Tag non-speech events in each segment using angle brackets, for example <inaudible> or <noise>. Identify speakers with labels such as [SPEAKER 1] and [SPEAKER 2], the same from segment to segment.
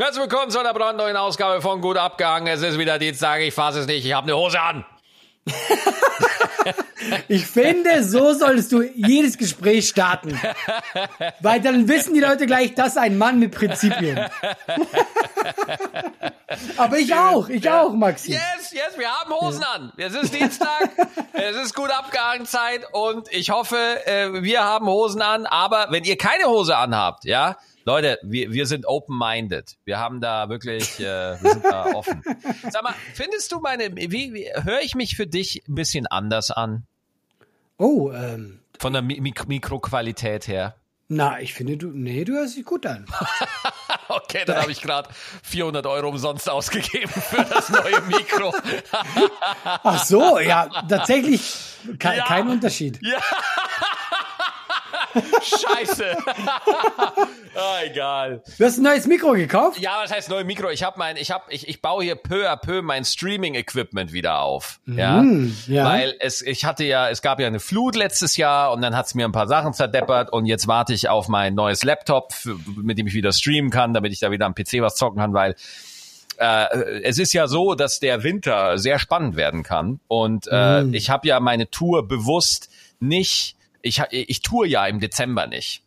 [SPEAKER 1] Herzlich willkommen zu einer brandneuen Ausgabe von Gut Abgehangen. Es ist wieder Dienstag, ich fasse es nicht, ich habe eine Hose an. <laughs>
[SPEAKER 2] Ich finde, so solltest du jedes Gespräch starten. Weil dann wissen die Leute gleich, das ist ein Mann mit Prinzipien. <laughs> Aber ich auch, ich auch, Maxi.
[SPEAKER 1] Yes, yes, wir haben Hosen an. Es ist Dienstag, <laughs> es ist gut abgehangen Zeit und ich hoffe, äh, wir haben Hosen an. Aber wenn ihr keine Hose anhabt, ja, Leute, wir, wir sind open-minded. Wir haben da wirklich, äh, wir sind da <laughs> offen. Sag mal, findest du meine, wie, wie höre ich mich für dich ein bisschen anders an?
[SPEAKER 2] Oh, ähm,
[SPEAKER 1] Von der Mi Mik Mikroqualität her?
[SPEAKER 2] na, ich finde, du, nee, du hörst dich gut an. <laughs>
[SPEAKER 1] Okay, dann habe ich gerade 400 Euro umsonst ausgegeben für das neue <laughs> Mikro.
[SPEAKER 2] Ach so, ja, tatsächlich ke
[SPEAKER 1] Ja.
[SPEAKER 2] kein Unterschied.
[SPEAKER 1] Scheiße. <laughs> ah, egal.
[SPEAKER 2] Du hast ein neues Mikro gekauft?
[SPEAKER 1] Ja, was heißt neue Mikro? Ich habe mein, ich habe, ich, ich baue hier peu à peu mein Streaming-Equipment wieder auf. Ja?
[SPEAKER 2] Mm, ja.
[SPEAKER 1] Weil es, ich hatte ja, es gab ja eine Flut letztes Jahr und dann hat's mir ein paar Sachen zerdeppert und jetzt warte ich auf mein neues Laptop, für, mit dem ich wieder streamen kann, damit ich da wieder am PC was zocken kann, weil äh, es ist ja so, dass der Winter sehr spannend werden kann und äh,
[SPEAKER 2] Mm.
[SPEAKER 1] ich habe ja meine Tour bewusst nicht, ich, ich tour ja im Dezember nicht.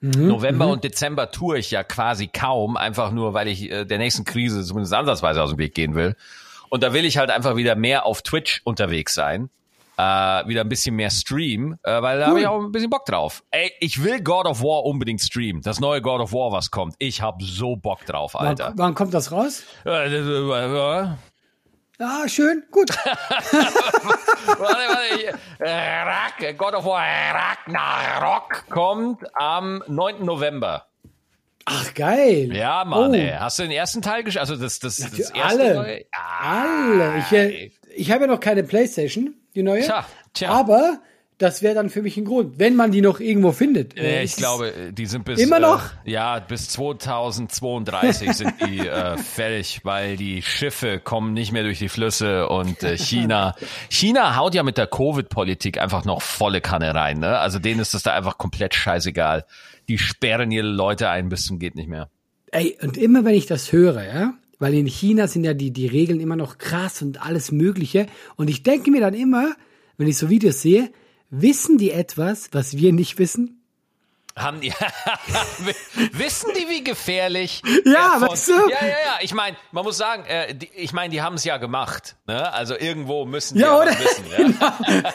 [SPEAKER 2] Mhm,
[SPEAKER 1] November und Dezember tour ich ja quasi kaum, einfach nur, weil ich äh, der nächsten Krise zumindest ansatzweise aus dem Weg gehen will. Und da will ich halt einfach wieder mehr auf Twitch unterwegs sein. Äh, wieder ein bisschen mehr streamen, äh, weil da habe ich auch ein bisschen Bock drauf. Ey, ich will God of War unbedingt streamen. Das neue God of War, was kommt. Ich habe so Bock drauf,
[SPEAKER 2] Wann,
[SPEAKER 1] Alter.
[SPEAKER 2] wann kommt das raus?
[SPEAKER 1] Äh,
[SPEAKER 2] Ah, schön, gut. <laughs> <laughs>
[SPEAKER 1] Warte, warte, Rack, God of War Ragnarok kommt am 9. November.
[SPEAKER 2] Ach, geil.
[SPEAKER 1] Ja, Mann,
[SPEAKER 2] Oh.
[SPEAKER 1] ey. Hast du den ersten Teil gespielt? Also das, das, das erste
[SPEAKER 2] alle.
[SPEAKER 1] neue? Ah,
[SPEAKER 2] Alle. Ich, äh, ich habe ja noch keine Playstation, die neue.
[SPEAKER 1] Tja, tja.
[SPEAKER 2] Aber das wäre dann für mich ein Grund, wenn man die noch irgendwo findet.
[SPEAKER 1] äh,
[SPEAKER 2] Äh,
[SPEAKER 1] ich glaube, die sind bis
[SPEAKER 2] Immer noch?
[SPEAKER 1] Äh, ja, bis 2032 <laughs> sind die äh, fertig, weil die Schiffe kommen nicht mehr durch die Flüsse und äh, China <laughs> China haut ja mit der Covid-Politik einfach noch volle Kanne rein, ne? Also denen ist das da einfach komplett scheißegal. Die sperren ihre Leute ein bis zum geht nicht mehr.
[SPEAKER 2] Ey, und immer wenn ich das höre, ja, weil in China sind ja die, die Regeln immer noch krass und alles Mögliche. Und ich denke mir dann immer, wenn ich so Videos sehe, wissen die etwas, was wir nicht wissen?
[SPEAKER 1] Haben die <laughs> wissen die, wie gefährlich?
[SPEAKER 2] Ja,
[SPEAKER 1] von-
[SPEAKER 2] weißt du?
[SPEAKER 1] Ja, ja, ja. Ich meine, man muss sagen, äh, die, ich meine, die haben es ja gemacht. Ne? Also irgendwo müssen die
[SPEAKER 2] Ja, oder?
[SPEAKER 1] wissen. Ja? <laughs>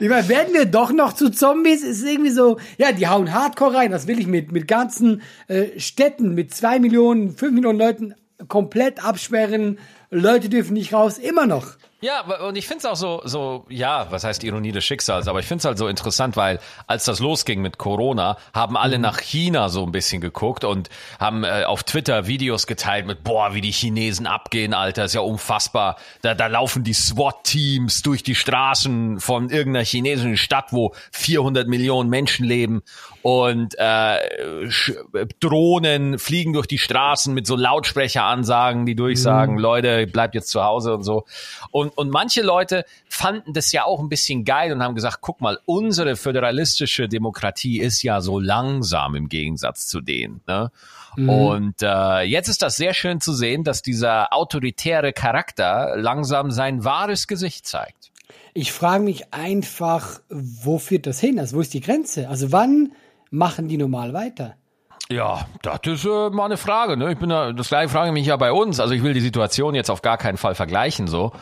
[SPEAKER 2] Ich meine, werden wir doch noch zu Zombies? Ist irgendwie so, ja, die hauen Hardcore rein. Das will ich mit, mit ganzen äh, Städten, mit zwei Millionen, fünf Millionen Leuten komplett absperren. Leute dürfen nicht raus, immer noch.
[SPEAKER 1] Ja, und ich find's auch so, so, ja, was heißt Ironie des Schicksals, aber ich find's halt so interessant, weil als das losging mit Corona, haben alle nach China so ein bisschen geguckt und haben äh, auf Twitter Videos geteilt mit, boah, wie die Chinesen abgehen, Alter, ist ja unfassbar. Da, da laufen die SWAT-Teams durch die Straßen von irgendeiner chinesischen Stadt, wo 400 Millionen Menschen leben und äh, Drohnen fliegen durch die Straßen mit so Lautsprecheransagen, die durchsagen, Leute, bleibt jetzt zu Hause und so. Und, und manche Leute fanden das ja auch ein bisschen geil und haben gesagt, guck mal, unsere föderalistische Demokratie ist ja so langsam im Gegensatz zu denen. Ne? Und äh, jetzt ist das sehr schön zu sehen, dass dieser autoritäre Charakter langsam sein wahres Gesicht zeigt.
[SPEAKER 2] Ich frage mich einfach, wo führt das hin? Also wo ist die Grenze? Also wann machen die normal weiter?
[SPEAKER 1] Ja, das ist äh, mal eine Frage. Ne? Ich bin da, das gleiche frage ich mich ja bei uns. Also ich will die Situation jetzt auf gar keinen Fall vergleichen so.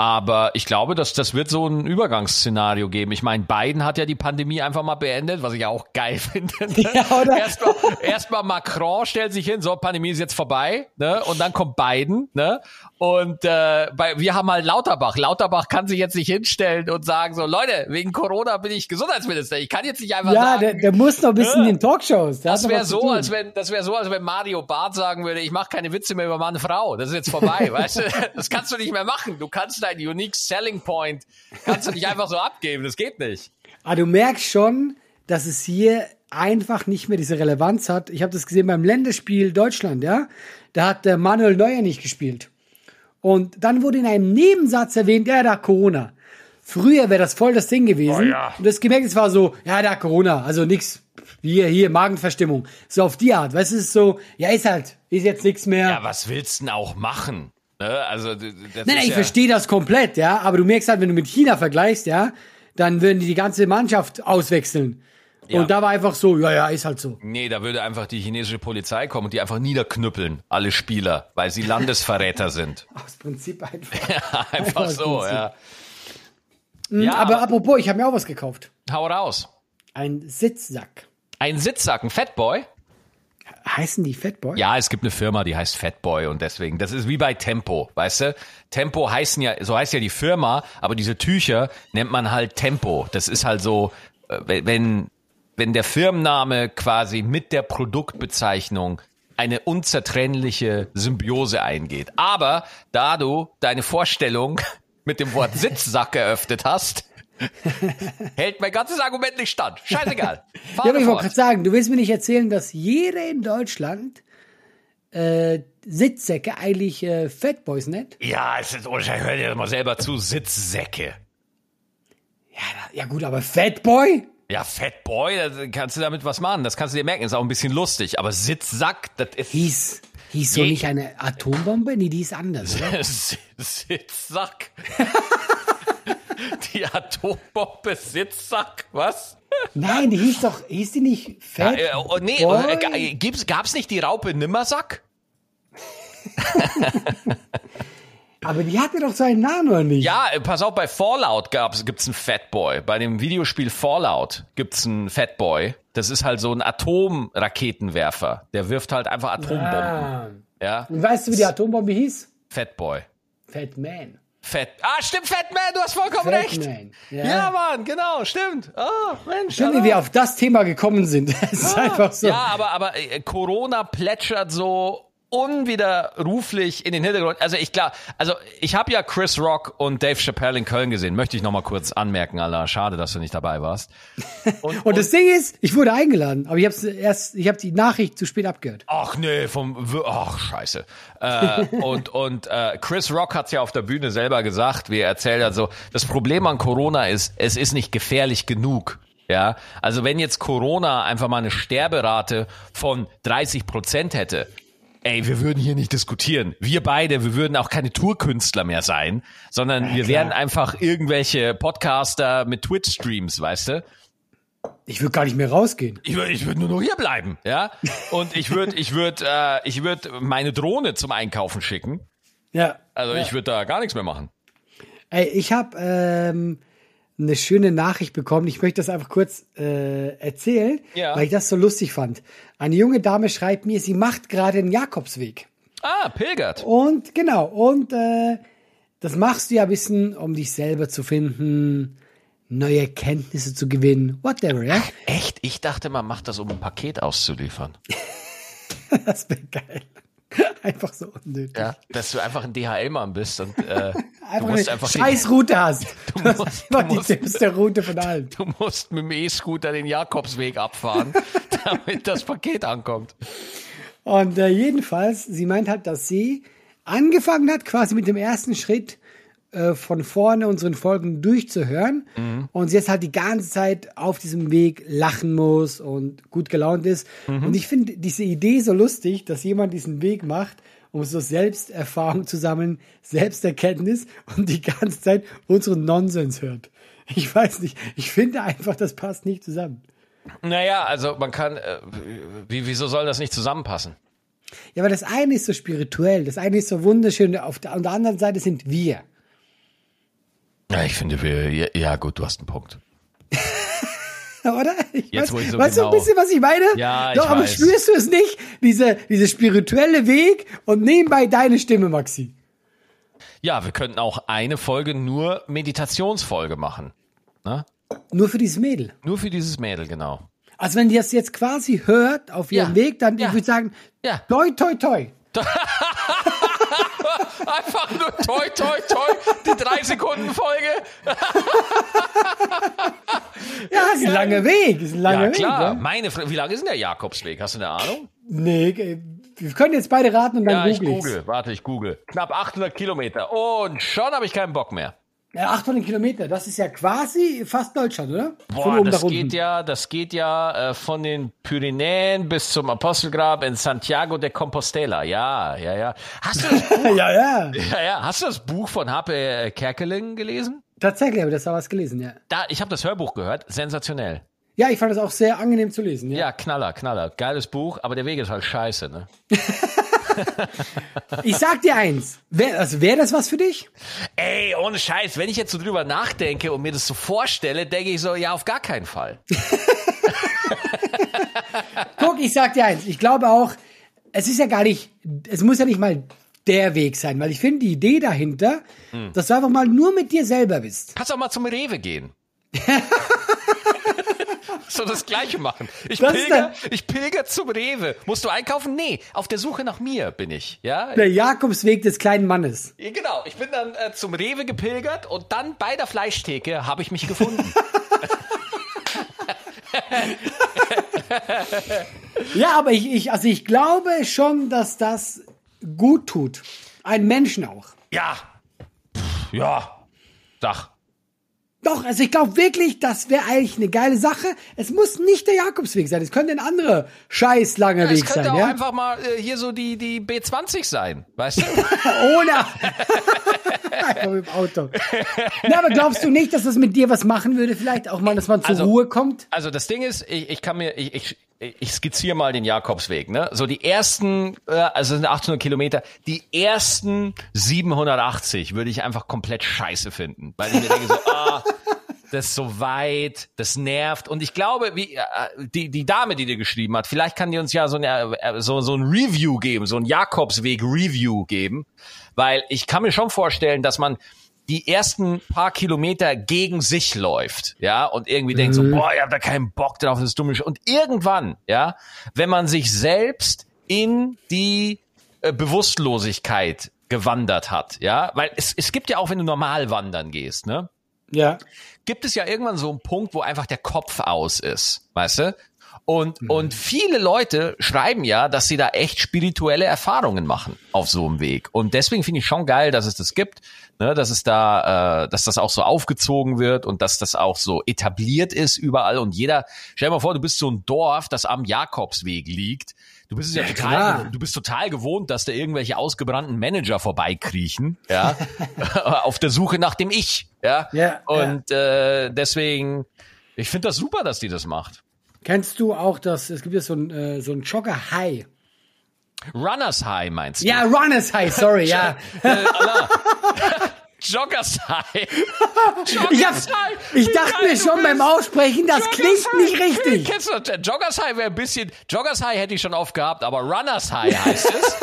[SPEAKER 1] Aber ich glaube, dass das wird so ein Übergangsszenario geben. Ich meine, Biden hat ja die Pandemie einfach mal beendet, was ich ja auch geil <laughs> finde. Ne?
[SPEAKER 2] Ja?
[SPEAKER 1] Erstmal erst Macron stellt sich hin, so Pandemie ist jetzt vorbei, ne? Und dann kommt Biden, ne? Und äh, bei, wir haben halt Lauterbach. Lauterbach kann sich jetzt nicht hinstellen und sagen so, Leute, wegen Corona bin ich Gesundheitsminister. Ich kann jetzt nicht einfach
[SPEAKER 2] Ja,
[SPEAKER 1] sagen,
[SPEAKER 2] der, der muss noch ein bisschen
[SPEAKER 1] Ja.
[SPEAKER 2] in Talkshows. Hat
[SPEAKER 1] das wäre so, als wenn das wäre so, als wenn Mario Barth sagen würde, ich mache keine Witze mehr über meine Frau. Das ist jetzt vorbei, <laughs> weißt du? Das kannst du nicht mehr machen. Du kannst deinen unique selling point kannst du nicht einfach so abgeben. Das geht nicht.
[SPEAKER 2] Aber du merkst schon, dass es hier einfach nicht mehr diese Relevanz hat. Ich habe das gesehen beim Länderspiel Deutschland, ja. Da hat der Manuel Neuer nicht gespielt. Und dann wurde in einem Nebensatz erwähnt, ja, da Corona. früher wäre das voll das Ding gewesen.
[SPEAKER 1] Oh ja.
[SPEAKER 2] Und du hast gemerkt, es war so, ja, da Corona, also nix, hier, hier, Magenverstimmung. So auf die Art, weißt du, es ist so, ja, ist halt, ist jetzt nichts mehr.
[SPEAKER 1] Ja, was willst du denn auch machen? Ne? Also, das
[SPEAKER 2] Nein, nein, ich
[SPEAKER 1] ja,
[SPEAKER 2] verstehe das komplett, ja, aber du merkst halt, wenn du mit China vergleichst, ja, dann würden die die ganze Mannschaft auswechseln.
[SPEAKER 1] Ja.
[SPEAKER 2] Und da war einfach so, ja, ja, ist halt so.
[SPEAKER 1] Nee, da würde einfach die chinesische Polizei kommen und die einfach niederknüppeln, alle Spieler, weil sie Landesverräter sind. <laughs>
[SPEAKER 2] Aus Prinzip einfach. <laughs>
[SPEAKER 1] Einfach
[SPEAKER 2] aus
[SPEAKER 1] so, ja.
[SPEAKER 2] Mhm,
[SPEAKER 1] Ja,
[SPEAKER 2] aber
[SPEAKER 1] aber-
[SPEAKER 2] apropos, ich habe mir auch was gekauft.
[SPEAKER 1] Hau raus.
[SPEAKER 2] Ein Sitzsack.
[SPEAKER 1] Ein Sitzsack, ein Fatboy?
[SPEAKER 2] Heißen die Fatboy?
[SPEAKER 1] Ja, es gibt eine Firma, die heißt Fatboy und deswegen, das ist wie bei Tempo, weißt du? Tempo heißen ja, so heißt ja die Firma, aber diese Tücher nennt man halt Tempo. Das ist halt so, äh, wenn, wenn der Firmenname quasi mit der Produktbezeichnung eine unzertrennliche Symbiose eingeht. Aber da du deine Vorstellung mit dem Wort <laughs> Sitzsack eröffnet hast, hält mein ganzes Argument nicht stand. Scheißegal. Fahr <laughs>
[SPEAKER 2] Ja, aber ich wollte gerade sagen, du willst mir nicht erzählen, dass jeder in Deutschland äh, Sitzsäcke eigentlich äh, Fatboys nennt?
[SPEAKER 1] Ja, es ist unwahrscheinlich. Hör dir mal selber zu. Sitzsäcke.
[SPEAKER 2] Ja, ja gut, aber Fatboy?
[SPEAKER 1] Ja, Fatboy, da kannst du damit was machen. Das kannst du dir merken. Ist auch ein bisschen lustig. Aber Sitzsack, das ist
[SPEAKER 2] Hieß, hieß so nicht eine Atombombe? Nee, die ist anders? <laughs>
[SPEAKER 1] Sitzsack. <laughs> Die Atombombe Sitzsack, was?
[SPEAKER 2] Nein, die hieß doch, hieß die nicht
[SPEAKER 1] Ja,
[SPEAKER 2] Fatboy?
[SPEAKER 1] äh, oh, nee, äh, g- gibt's, gab's nicht die Raupe Nimmersack? <laughs>
[SPEAKER 2] aber die hatte doch so einen Namen, oder nicht?
[SPEAKER 1] Ja, äh, pass auf, bei Fallout gab's, gibt's einen Fatboy. Bei dem Videospiel Fallout gibt's einen Fatboy. Das ist halt so ein Atomraketenwerfer. Der wirft halt einfach Atombomben.
[SPEAKER 2] Ah.
[SPEAKER 1] Ja,
[SPEAKER 2] Und weißt du, wie die Atombombe hieß?
[SPEAKER 1] Fatboy.
[SPEAKER 2] Fat Man.
[SPEAKER 1] Fett. Ah, stimmt, Fatman, du hast vollkommen
[SPEAKER 2] Fat
[SPEAKER 1] recht.
[SPEAKER 2] Man.
[SPEAKER 1] Ja.
[SPEAKER 2] Ja.
[SPEAKER 1] Mann, genau, stimmt. Ah, Mensch.
[SPEAKER 2] Schön, wie wir auf das Thema gekommen sind. <laughs> Es ist einfach so.
[SPEAKER 1] Ja, aber, aber äh, Corona plätschert so unwiderruflich in den Hintergrund. Also ich klar, also ich habe ja Chris Rock und Dave Chappelle in Köln gesehen. Möchte ich noch mal kurz anmerken, Alter. Schade, dass du nicht dabei warst. <laughs> Und,
[SPEAKER 2] Und das Ding ist, ich wurde eingeladen, aber ich habe erst, ich habe die Nachricht zu spät abgehört.
[SPEAKER 1] Ach nee, vom ach scheiße. Äh, und <laughs> und äh, Chris Rock hat's ja auf der Bühne selber gesagt, wie er erzählt hat, so das Problem an Corona ist, es ist nicht gefährlich genug. Ja, also wenn jetzt Corona einfach mal eine Sterberate von 30 Prozent hätte, ey, wir würden hier nicht diskutieren. Wir beide, wir würden auch keine Tourkünstler mehr sein, sondern wir
[SPEAKER 2] klar.
[SPEAKER 1] wären einfach irgendwelche Podcaster mit Twitch-Streams, weißt du?
[SPEAKER 2] Ich würde gar nicht mehr rausgehen.
[SPEAKER 1] Ich würde ich würd nur noch hier bleiben, ja. Und ich würde ich würd, äh, ich meine Drohne zum Einkaufen schicken.
[SPEAKER 2] Ja.
[SPEAKER 1] Also
[SPEAKER 2] ja.
[SPEAKER 1] ich würde da gar nichts mehr machen.
[SPEAKER 2] Ey, ich habe ähm, eine schöne Nachricht bekommen. Ich möchte das einfach kurz äh, erzählen,
[SPEAKER 1] Ja.
[SPEAKER 2] weil ich das so lustig fand. Eine junge Dame schreibt mir, sie macht gerade den Jakobsweg.
[SPEAKER 1] Ah, pilgert.
[SPEAKER 2] Und genau, und äh, das machst du ja ein bisschen, um dich selber zu finden, neue Erkenntnisse zu gewinnen, whatever, ja?
[SPEAKER 1] Echt? Ich dachte, man macht das, um ein Paket auszuliefern. <laughs>
[SPEAKER 2] Das wäre geil. <laughs> Einfach so unnötig.
[SPEAKER 1] Ja, dass du einfach ein DHL-Mann bist und äh, <laughs> du musst
[SPEAKER 2] eine
[SPEAKER 1] einfach die,
[SPEAKER 2] Scheißroute hast. <laughs> Du
[SPEAKER 1] musst-
[SPEAKER 2] einfach
[SPEAKER 1] du musst-
[SPEAKER 2] die dümmste Route von allen.
[SPEAKER 1] du musst mit dem E-Scooter den Jakobsweg abfahren, damit das Paket ankommt.
[SPEAKER 2] Und äh, jedenfalls, sie meint halt, dass sie angefangen hat, quasi mit dem ersten Schritt äh, von vorne unseren Folgen durchzuhören und sie jetzt halt die ganze Zeit auf diesem Weg lachen muss und gut gelaunt ist. Und ich finde diese Idee so lustig, dass jemand diesen Weg macht, um so Selbsterfahrung zu sammeln, Selbsterkenntnis und die ganze Zeit unseren Nonsens hört. Ich weiß nicht, ich finde einfach, das passt nicht zusammen.
[SPEAKER 1] Naja, also man kann, äh, wie, wieso soll das nicht zusammenpassen?
[SPEAKER 2] Ja, aber das eine ist so spirituell, das eine ist so wunderschön, auf der, auf der anderen Seite sind wir.
[SPEAKER 1] Ja, ich finde, wir, ja, ja gut, du hast einen Punkt. <laughs>
[SPEAKER 2] Oder? Ich
[SPEAKER 1] Jetzt,
[SPEAKER 2] weiß,
[SPEAKER 1] wo ich so
[SPEAKER 2] weißt du
[SPEAKER 1] genau-
[SPEAKER 2] ein bisschen, was ich meine?
[SPEAKER 1] Ja, ich
[SPEAKER 2] Doch, aber
[SPEAKER 1] weiß.
[SPEAKER 2] spürst du es nicht? Diese, diese spirituelle Weg und nebenbei deine Stimme, Maxi.
[SPEAKER 1] Ja, wir könnten auch eine Folge nur Meditationsfolge machen. Ne?
[SPEAKER 2] Nur für dieses Mädel.
[SPEAKER 1] Nur für dieses Mädel, genau.
[SPEAKER 2] Also wenn die das jetzt quasi hört auf ihrem
[SPEAKER 1] Ja.
[SPEAKER 2] Weg, dann
[SPEAKER 1] Ja.
[SPEAKER 2] ich würde sagen,
[SPEAKER 1] Ja.
[SPEAKER 2] toi, toi, toi. <laughs>
[SPEAKER 1] Einfach nur toi, toi, toi, die drei Sekunden Folge. <laughs>
[SPEAKER 2] Ja, ist ein langer Weg, ist ein langer
[SPEAKER 1] Ja,
[SPEAKER 2] Weg.
[SPEAKER 1] klar.
[SPEAKER 2] Ja?
[SPEAKER 1] Meine, Fre- wie lang ist denn der Jakobsweg? Hast du eine Ahnung?
[SPEAKER 2] Nee, äh, wir können jetzt beide raten und dann
[SPEAKER 1] Ja, ich
[SPEAKER 2] google ich's.
[SPEAKER 1] google. Warte, ich google. Knapp 800 Kilometer. Und schon habe ich keinen Bock mehr.
[SPEAKER 2] Ja, 800 Kilometer, das ist ja quasi fast Deutschland, oder?
[SPEAKER 1] Boah, das geht ja, das geht ja äh, von den Pyrenäen bis zum Apostelgrab in Santiago de Compostela. Ja, ja, ja. Hast du das <laughs> Buch?
[SPEAKER 2] ja, ja.
[SPEAKER 1] Ja, ja. Hast du das Buch von H.P. Kerkeling gelesen?
[SPEAKER 2] Tatsächlich habe ich das da was gelesen, ja.
[SPEAKER 1] Da, ich habe das Hörbuch gehört, sensationell.
[SPEAKER 2] Ja, ich fand das auch sehr angenehm zu lesen. Ja,
[SPEAKER 1] ja Knaller, Knaller. Geiles Buch, aber der Weg ist halt scheiße, ne? <laughs>
[SPEAKER 2] ich sag dir eins. Wäre also wär das was für dich?
[SPEAKER 1] Ey, ohne Scheiß, wenn ich jetzt so drüber nachdenke und mir das so vorstelle, denke ich so, ja, auf gar keinen Fall. <laughs>
[SPEAKER 2] Guck, ich sag dir eins. Ich glaube auch, es ist ja gar nicht, es muss ja nicht mal der Weg sein, weil ich finde die Idee dahinter, hm. dass du einfach mal nur mit dir selber bist.
[SPEAKER 1] Kannst auch mal zum Rewe gehen. <laughs> so das Gleiche machen. Ich pilger, ich pilger zum Rewe. Musst du einkaufen? Nee, auf der Suche nach mir bin ich. Ja?
[SPEAKER 2] Der Jakobsweg des kleinen Mannes.
[SPEAKER 1] Genau, ich bin dann äh, zum Rewe gepilgert und dann bei der Fleischtheke habe ich mich gefunden. <laughs>
[SPEAKER 2] ja, aber ich, ich, also ich glaube schon, dass das gut tut. Ein Menschen auch.
[SPEAKER 1] Ja. Pff, ja. Sag.
[SPEAKER 2] Doch, also ich glaube wirklich, das wäre eigentlich eine geile Sache. Es muss nicht der Jakobsweg sein. Es könnte ein anderer scheiß langer ja, Weg sein. Es könnte
[SPEAKER 1] auch
[SPEAKER 2] ja?
[SPEAKER 1] einfach mal äh, hier so die, die B20 sein, weißt du? <laughs>
[SPEAKER 2] Ohne. einfach mit dem Auto. Na, aber glaubst du nicht, dass das mit dir was machen würde? Vielleicht auch mal, dass man zur
[SPEAKER 1] also,
[SPEAKER 2] Ruhe kommt?
[SPEAKER 1] Also das Ding ist, ich, ich kann mir, ich, ich, ich skizziere mal den Jakobsweg, ne? So die ersten, äh, also sind 800 Kilometer, die ersten 780 würde ich einfach komplett scheiße finden, weil ich mir denke so, <laughs> das ist so weit, das nervt. Und ich glaube, wie äh, die die Dame, die dir geschrieben hat, vielleicht kann die uns ja so eine, äh, so so ein Review geben, so ein Jakobsweg Review geben, weil ich kann mir schon vorstellen, dass man die ersten paar Kilometer gegen sich läuft, ja, und irgendwie mhm. denkt so, mhm. boah, ich hab da keinen Bock drauf, das ist dumm. Und irgendwann, ja, wenn man sich selbst in die äh, Bewusstlosigkeit gewandert hat, ja, weil es, es gibt ja auch, wenn du normal wandern gehst, ne?
[SPEAKER 2] Ja.
[SPEAKER 1] Gibt es ja irgendwann so einen Punkt, wo einfach der Kopf aus ist, weißt du? Und, mhm. und viele Leute schreiben ja, dass sie da echt spirituelle Erfahrungen machen auf so einem Weg. Und deswegen finde ich schon geil, dass es das gibt, ne, dass es da, äh, dass das auch so aufgezogen wird und dass das auch so etabliert ist überall. Und jeder, stell dir mal vor, du bist so ein Dorf, das am Jakobsweg liegt. Du bist es ja, ja total, klar. du bist total gewohnt, dass da irgendwelche ausgebrannten Manager vorbeikriechen, ja, <laughs> <laughs> auf der Suche nach dem Ich, ja. ja und ja. Äh, deswegen, ich finde das super, dass die das macht.
[SPEAKER 2] Kennst du auch das, es gibt ja so ein, äh, so ein Jogger High.
[SPEAKER 1] Runners High meinst du?
[SPEAKER 2] Ja, Runners High, sorry, <laughs> ja. äh,
[SPEAKER 1] Joggers <laughs> High.
[SPEAKER 2] Joggers ich, dachte mir schon beim Aussprechen, das klingt nicht richtig.
[SPEAKER 1] Kennst du das? Joggers High wäre ein bisschen, Joggers High hätte ich schon oft gehabt, aber Runners High heißt es.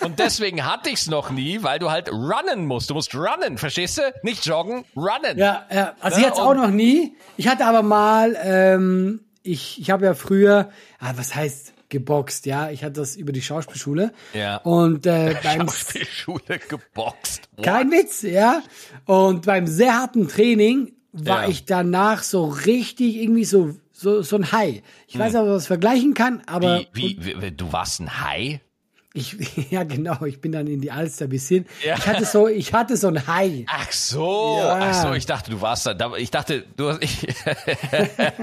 [SPEAKER 1] <laughs> Und deswegen hatte ich es noch nie, weil du halt runnen musst. Du musst runnen, verstehst du? Nicht joggen, runnen.
[SPEAKER 2] Ja, ja. Also ne? ich hatte es auch noch nie. Ich hatte aber mal ähm, ich, ich habe ja früher, ah, was heißt geboxt, ja, ich hatte das über die Schauspielschule.
[SPEAKER 1] Ja.
[SPEAKER 2] Und äh, <laughs> beim
[SPEAKER 1] Schauspielschule geboxt.
[SPEAKER 2] What? Kein Witz, ja. Und beim sehr harten Training war ja. ich danach so richtig irgendwie so so so ein Hai. Ich hm. weiß nicht, ob man das vergleichen kann, aber
[SPEAKER 1] wie, wie, wie du warst ein Hai?
[SPEAKER 2] Ich, <laughs> ja, genau, ich bin dann in die Alster ein bisschen. Ja. Ich hatte so, ich hatte so ein Hai.
[SPEAKER 1] Ach so, ja. ach so, ich dachte, du warst da, ich dachte, du hast, <laughs> ich,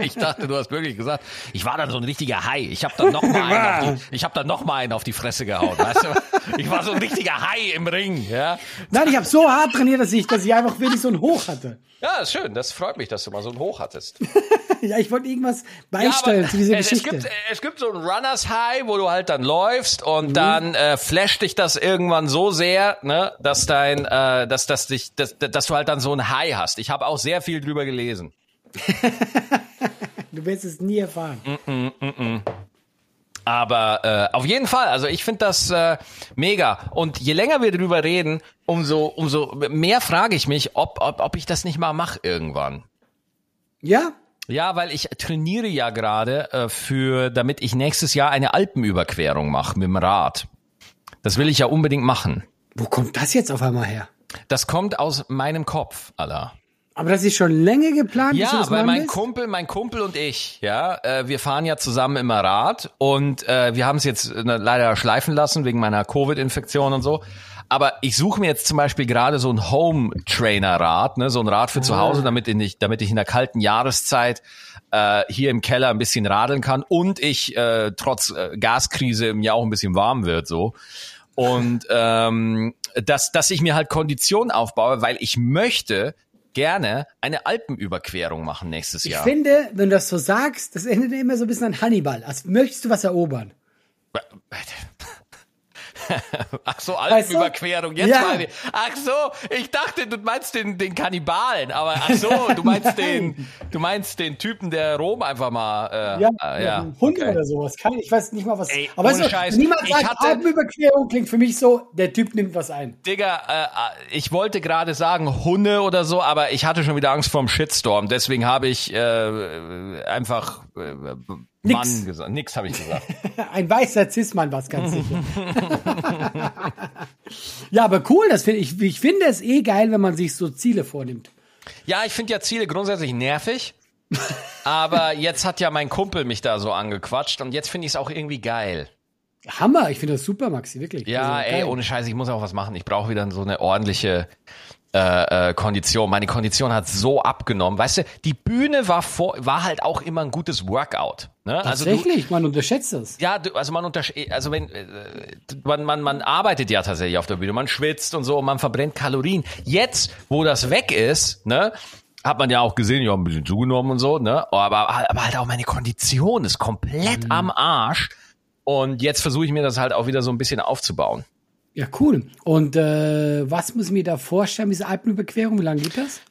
[SPEAKER 1] ich dachte, du hast wirklich gesagt, ich war dann so ein richtiger Hai. Ich habe dann noch mal einen auf die, ich habe dann noch mal einen auf die Fresse gehauen, weißt du? Ich war so ein richtiger Hai im Ring, ja.
[SPEAKER 2] Nein, ich habe so hart trainiert, dass ich, dass ich einfach wirklich so ein Hoch hatte.
[SPEAKER 1] Ja, ist schön. Das freut mich, dass du mal so ein Hoch hattest. <laughs>
[SPEAKER 2] ja, ich wollte irgendwas beistellen ja, zu dieser
[SPEAKER 1] es,
[SPEAKER 2] Geschichte.
[SPEAKER 1] Es gibt, es gibt so ein Runners High, wo du halt dann läufst und mhm. dann äh, flasht dich das irgendwann so sehr, ne, dass dein, äh, dass, dass dich, dass, dass du halt dann so ein High hast. Ich habe auch sehr viel drüber gelesen. <laughs>
[SPEAKER 2] du wirst es nie erfahren.
[SPEAKER 1] Mm -mm, mm aber äh, auf jeden Fall, also ich finde das äh, mega. Und je länger wir drüber reden, umso, umso mehr frage ich mich, ob, ob, ob ich das nicht mal mache irgendwann.
[SPEAKER 2] Ja?
[SPEAKER 1] Ja, weil ich trainiere ja gerade äh, für, damit ich nächstes Jahr eine Alpenüberquerung mache mit dem Rad. Das will ich ja unbedingt machen.
[SPEAKER 2] Wo kommt das jetzt auf einmal her?
[SPEAKER 1] Das kommt aus meinem Kopf, Allah.
[SPEAKER 2] Aber das ist schon länger geplant. du
[SPEAKER 1] Ja, weil mein
[SPEAKER 2] willst?
[SPEAKER 1] Kumpel, mein Kumpel und ich, ja, äh, wir fahren ja zusammen immer Rad und äh, wir haben es jetzt äh, leider schleifen lassen wegen meiner Covid-Infektion und so. Aber ich suche mir jetzt zum Beispiel gerade so ein Home-Trainer-Rad, ne, so ein Rad für zu Hause, damit ich, damit ich in der kalten Jahreszeit äh, hier im Keller ein bisschen radeln kann und ich äh, trotz äh, Gaskrise mir auch ein bisschen warm wird so. Und ähm, dass, dass ich mir halt Kondition aufbaue, weil ich möchte gerne eine Alpenüberquerung machen nächstes
[SPEAKER 2] Ich
[SPEAKER 1] Jahr.
[SPEAKER 2] finde, wenn du das so sagst, das erinnert immer so ein bisschen an Hannibal. Als möchtest du was erobern. <laughs>
[SPEAKER 1] Ach so? Alpenüberquerung. Jetzt
[SPEAKER 2] Ja.
[SPEAKER 1] ich. Ach so, ich dachte, du meinst den, den Kannibalen, aber ach so, du meinst <laughs> den, du meinst den Typen, der Rom einfach mal, äh,
[SPEAKER 2] Ja,
[SPEAKER 1] äh, ja.
[SPEAKER 2] ein Hund
[SPEAKER 1] okay.
[SPEAKER 2] oder sowas. Kein, ich weiß nicht mal was.
[SPEAKER 1] Ey,
[SPEAKER 2] aber
[SPEAKER 1] ohne
[SPEAKER 2] weißt du,
[SPEAKER 1] Scheiß,
[SPEAKER 2] niemand
[SPEAKER 1] ich
[SPEAKER 2] sagt,
[SPEAKER 1] hatte-
[SPEAKER 2] Alpenüberquerung klingt für mich so, der Typ nimmt was ein.
[SPEAKER 1] Digga, äh, ich wollte gerade sagen Hunde oder so, aber ich hatte schon wieder Angst vorm Shitstorm. Deswegen habe ich äh, einfach äh,
[SPEAKER 2] Nix.
[SPEAKER 1] Mann gesagt. Nix habe ich gesagt. <laughs>
[SPEAKER 2] Ein weißer Cis-Mann was ganz sicher. <laughs> ja, aber cool, das finde ich, ich finde es eh geil, wenn man sich so Ziele vornimmt.
[SPEAKER 1] Ja, ich finde ja Ziele grundsätzlich nervig. aber jetzt hat ja mein Kumpel mich da so angequatscht und jetzt finde ich es auch irgendwie geil.
[SPEAKER 2] Hammer, ich finde das super, Maxi, wirklich.
[SPEAKER 1] Ja,
[SPEAKER 2] Also,
[SPEAKER 1] ey,
[SPEAKER 2] geil.
[SPEAKER 1] ohne Scheiße, ich muss auch was machen. Ich brauche wieder so eine ordentliche äh, äh, Kondition. Meine Kondition hat so abgenommen. Weißt du, die Bühne war vor, war halt auch immer ein gutes Workout. Ne? Also du,
[SPEAKER 2] Tatsächlich, man unterschätzt das.
[SPEAKER 1] ja, du, also man untersch also wenn äh, man, man man arbeitet ja tatsächlich auf der Bühne, man schwitzt und so, man verbrennt Kalorien. Jetzt, wo das weg ist, ne, hat man ja auch gesehen, ich habe ein bisschen zugenommen und so, ne, aber aber halt auch meine Kondition ist komplett am Arsch und jetzt versuche ich mir das halt auch wieder so ein bisschen aufzubauen.
[SPEAKER 2] Ja, cool. Und äh, was muss ich mir da vorstellen, diese Alpenüberquerung? Wie lange geht das?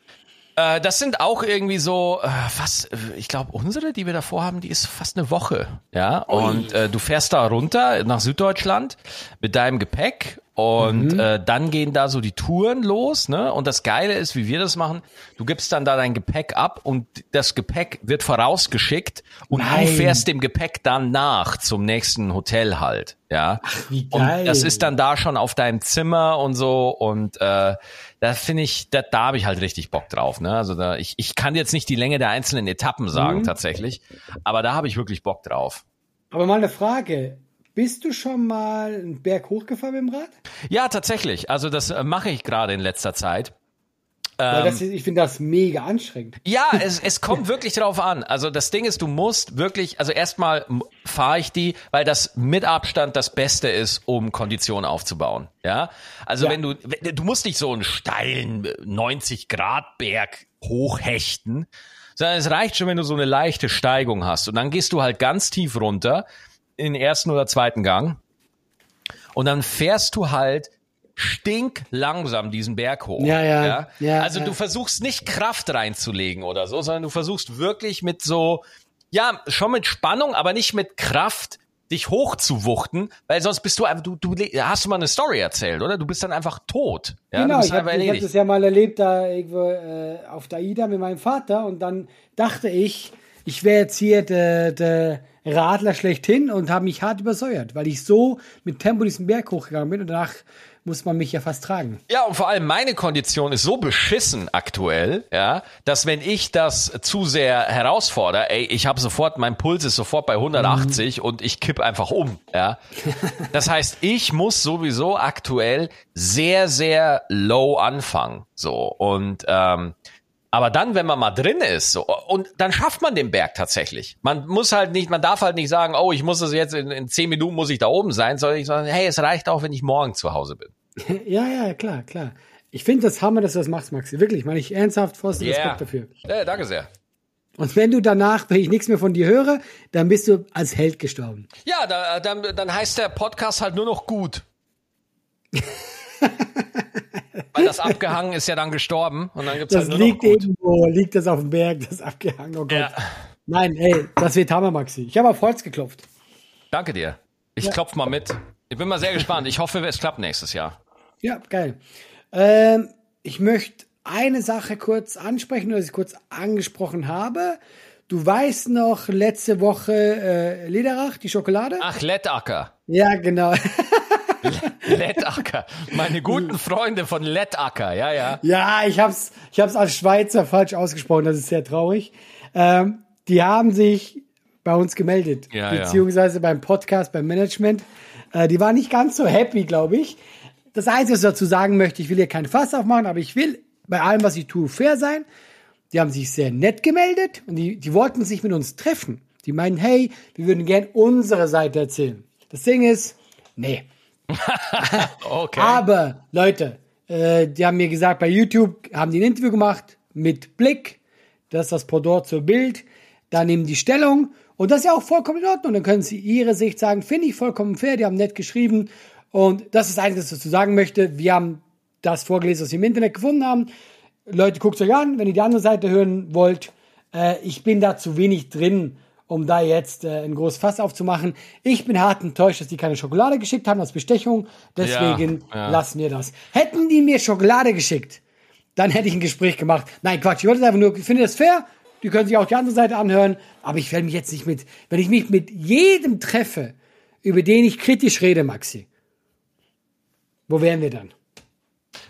[SPEAKER 1] Äh, das sind auch irgendwie so, äh, was, äh, ich glaube, unsere, die wir davor haben, die ist fast eine Woche. Ja, und äh, du fährst da runter nach Süddeutschland mit deinem Gepäck und äh, dann gehen da so die Touren los, ne? Und das Geile ist, wie wir das machen, du gibst dann da dein Gepäck ab und das Gepäck wird vorausgeschickt und
[SPEAKER 2] Nein.
[SPEAKER 1] du fährst dem Gepäck dann nach zum nächsten Hotel halt, ja.
[SPEAKER 2] wie geil.
[SPEAKER 1] Und das ist dann da schon auf deinem Zimmer und so und äh, da finde ich, da, da habe ich halt richtig Bock drauf, ne? Also da ich ich kann jetzt nicht die Länge der einzelnen Etappen sagen tatsächlich, aber da habe ich wirklich Bock drauf.
[SPEAKER 2] Aber mal eine Frage. Bist du schon mal einen Berg hochgefahren mit dem Rad?
[SPEAKER 1] Ja, tatsächlich. Also das äh, mache ich gerade in letzter Zeit.
[SPEAKER 2] Weil
[SPEAKER 1] Ähm.
[SPEAKER 2] das ist, ich finde das mega anstrengend.
[SPEAKER 1] Ja, <laughs> es, es kommt wirklich drauf an. Also das Ding ist, du musst wirklich, also erstmal fahre ich die, weil das mit Abstand das Beste ist, um Kondition aufzubauen. Ja, also
[SPEAKER 2] Ja.
[SPEAKER 1] wenn du, du musst nicht so einen steilen 90 Grad Berg hochhechten, sondern es reicht schon, wenn du so eine leichte Steigung hast und dann gehst du halt ganz tief runter in den ersten oder zweiten Gang und dann fährst du halt stinklangsam diesen Berg hoch.
[SPEAKER 2] Ja, ja, ja,
[SPEAKER 1] also
[SPEAKER 2] ja.
[SPEAKER 1] du versuchst nicht Kraft reinzulegen oder so, sondern du versuchst wirklich mit so, ja, schon mit Spannung, aber nicht mit Kraft, dich hochzuwuchten, weil sonst bist du einfach, du, du hast du mal eine Story erzählt, oder? Du bist dann einfach tot. Ja,
[SPEAKER 2] genau, ich habe hab das ja mal erlebt, da irgendwo äh, auf der AIDA mit meinem Vater und dann dachte ich, ich wäre jetzt hier der, der Radler schlechthin und habe mich hart übersäuert, weil ich so mit Tempo diesen Berg hochgegangen bin und danach muss man mich ja fast tragen.
[SPEAKER 1] Ja, und vor allem meine Kondition ist so beschissen aktuell, ja, dass wenn ich das zu sehr herausfordere, ey, ich habe sofort, mein Puls ist sofort bei 180 und ich kipp einfach um, ja. <laughs> Das heißt, ich muss sowieso aktuell sehr, sehr low anfangen, so und ähm, aber dann, wenn man mal drin ist, so, und dann schafft man den Berg tatsächlich. Man muss halt nicht, man darf halt nicht sagen, oh, ich muss das jetzt in, in zehn Minuten muss ich da oben sein, sondern ich sage, hey, es reicht auch, wenn ich morgen zu Hause bin. <laughs>
[SPEAKER 2] ja, ja, klar, klar. Ich finde das Hammer, dass du das machst, Maxi. Wirklich, meine ich ernsthaft, vollsten Respekt dafür.
[SPEAKER 1] Ja, danke sehr.
[SPEAKER 2] Und wenn du danach, wenn ich nichts mehr von dir höre, dann bist du als Held gestorben.
[SPEAKER 1] Ja, da, dann, dann heißt der Podcast halt nur noch gut. <laughs> Weil das abgehangen ist ja dann gestorben und dann gibt's
[SPEAKER 2] Das
[SPEAKER 1] halt
[SPEAKER 2] liegt irgendwo, liegt das auf dem Berg, das abgehangen. Oh Gott.
[SPEAKER 1] Ja.
[SPEAKER 2] Nein, ey, das wird Hammer, Maxi. Ich habe auf Holz geklopft.
[SPEAKER 1] Danke dir. Ich klopf mal mit. Ich bin mal sehr gespannt. Ich hoffe, es klappt nächstes Jahr.
[SPEAKER 2] Ja, geil. Ähm, ich möchte eine Sache kurz ansprechen, oder ich kurz angesprochen habe. Du weißt noch, letzte Woche äh, Lederach, die Schokolade?
[SPEAKER 1] Ach, Lettacker.
[SPEAKER 2] Ja, genau. <laughs>
[SPEAKER 1] Lettacker. Meine guten Freunde von Lettacker, ja, ja.
[SPEAKER 2] Ja, ich hab's, ich hab's als Schweizer falsch ausgesprochen, das ist sehr traurig. Ähm, die haben sich bei uns gemeldet,
[SPEAKER 1] Ja, ja.
[SPEAKER 2] beziehungsweise beim Podcast, beim Management. Äh, die waren nicht ganz so happy, glaube ich. Das Einzige, was ich dazu sagen möchte, ich will hier kein Fass aufmachen, aber ich will bei allem, was ich tue, fair sein. Die haben sich sehr nett gemeldet und die, die wollten sich mit uns treffen. Die meinen, hey, wir würden gern unsere Seite erzählen. Das Ding ist, nee. <laughs>
[SPEAKER 1] Okay.
[SPEAKER 2] Aber Leute, äh, die haben mir gesagt, bei YouTube haben die ein Interview gemacht mit Blick. Das ist das Pendant zur Bild. Da nehmen die Stellung. Und das ist ja auch vollkommen in Ordnung. Dann können sie ihre Sicht sagen, finde ich vollkommen fair. Die haben nett geschrieben. Und das ist das Einzige, was ich dazu sagen möchte. Wir haben das vorgelesen, was wir im Internet gefunden haben. Leute, guckt euch an, wenn ihr die andere Seite hören wollt. Äh, ich bin da zu wenig drin, um da jetzt äh, ein großes Fass aufzumachen. Ich bin hart enttäuscht, dass die keine Schokolade geschickt haben als Bestechung. Deswegen
[SPEAKER 1] Ja, ja.
[SPEAKER 2] lassen wir das. Hätten die mir Schokolade geschickt, dann hätte ich ein Gespräch gemacht. Nein, Quatsch, ich wollte es einfach nur, ich finde das fair. Die können sich auch die andere Seite anhören. Aber ich werde mich jetzt nicht mit, wenn ich mich mit jedem treffe, über den ich kritisch rede, Maxi. Wo wären wir dann?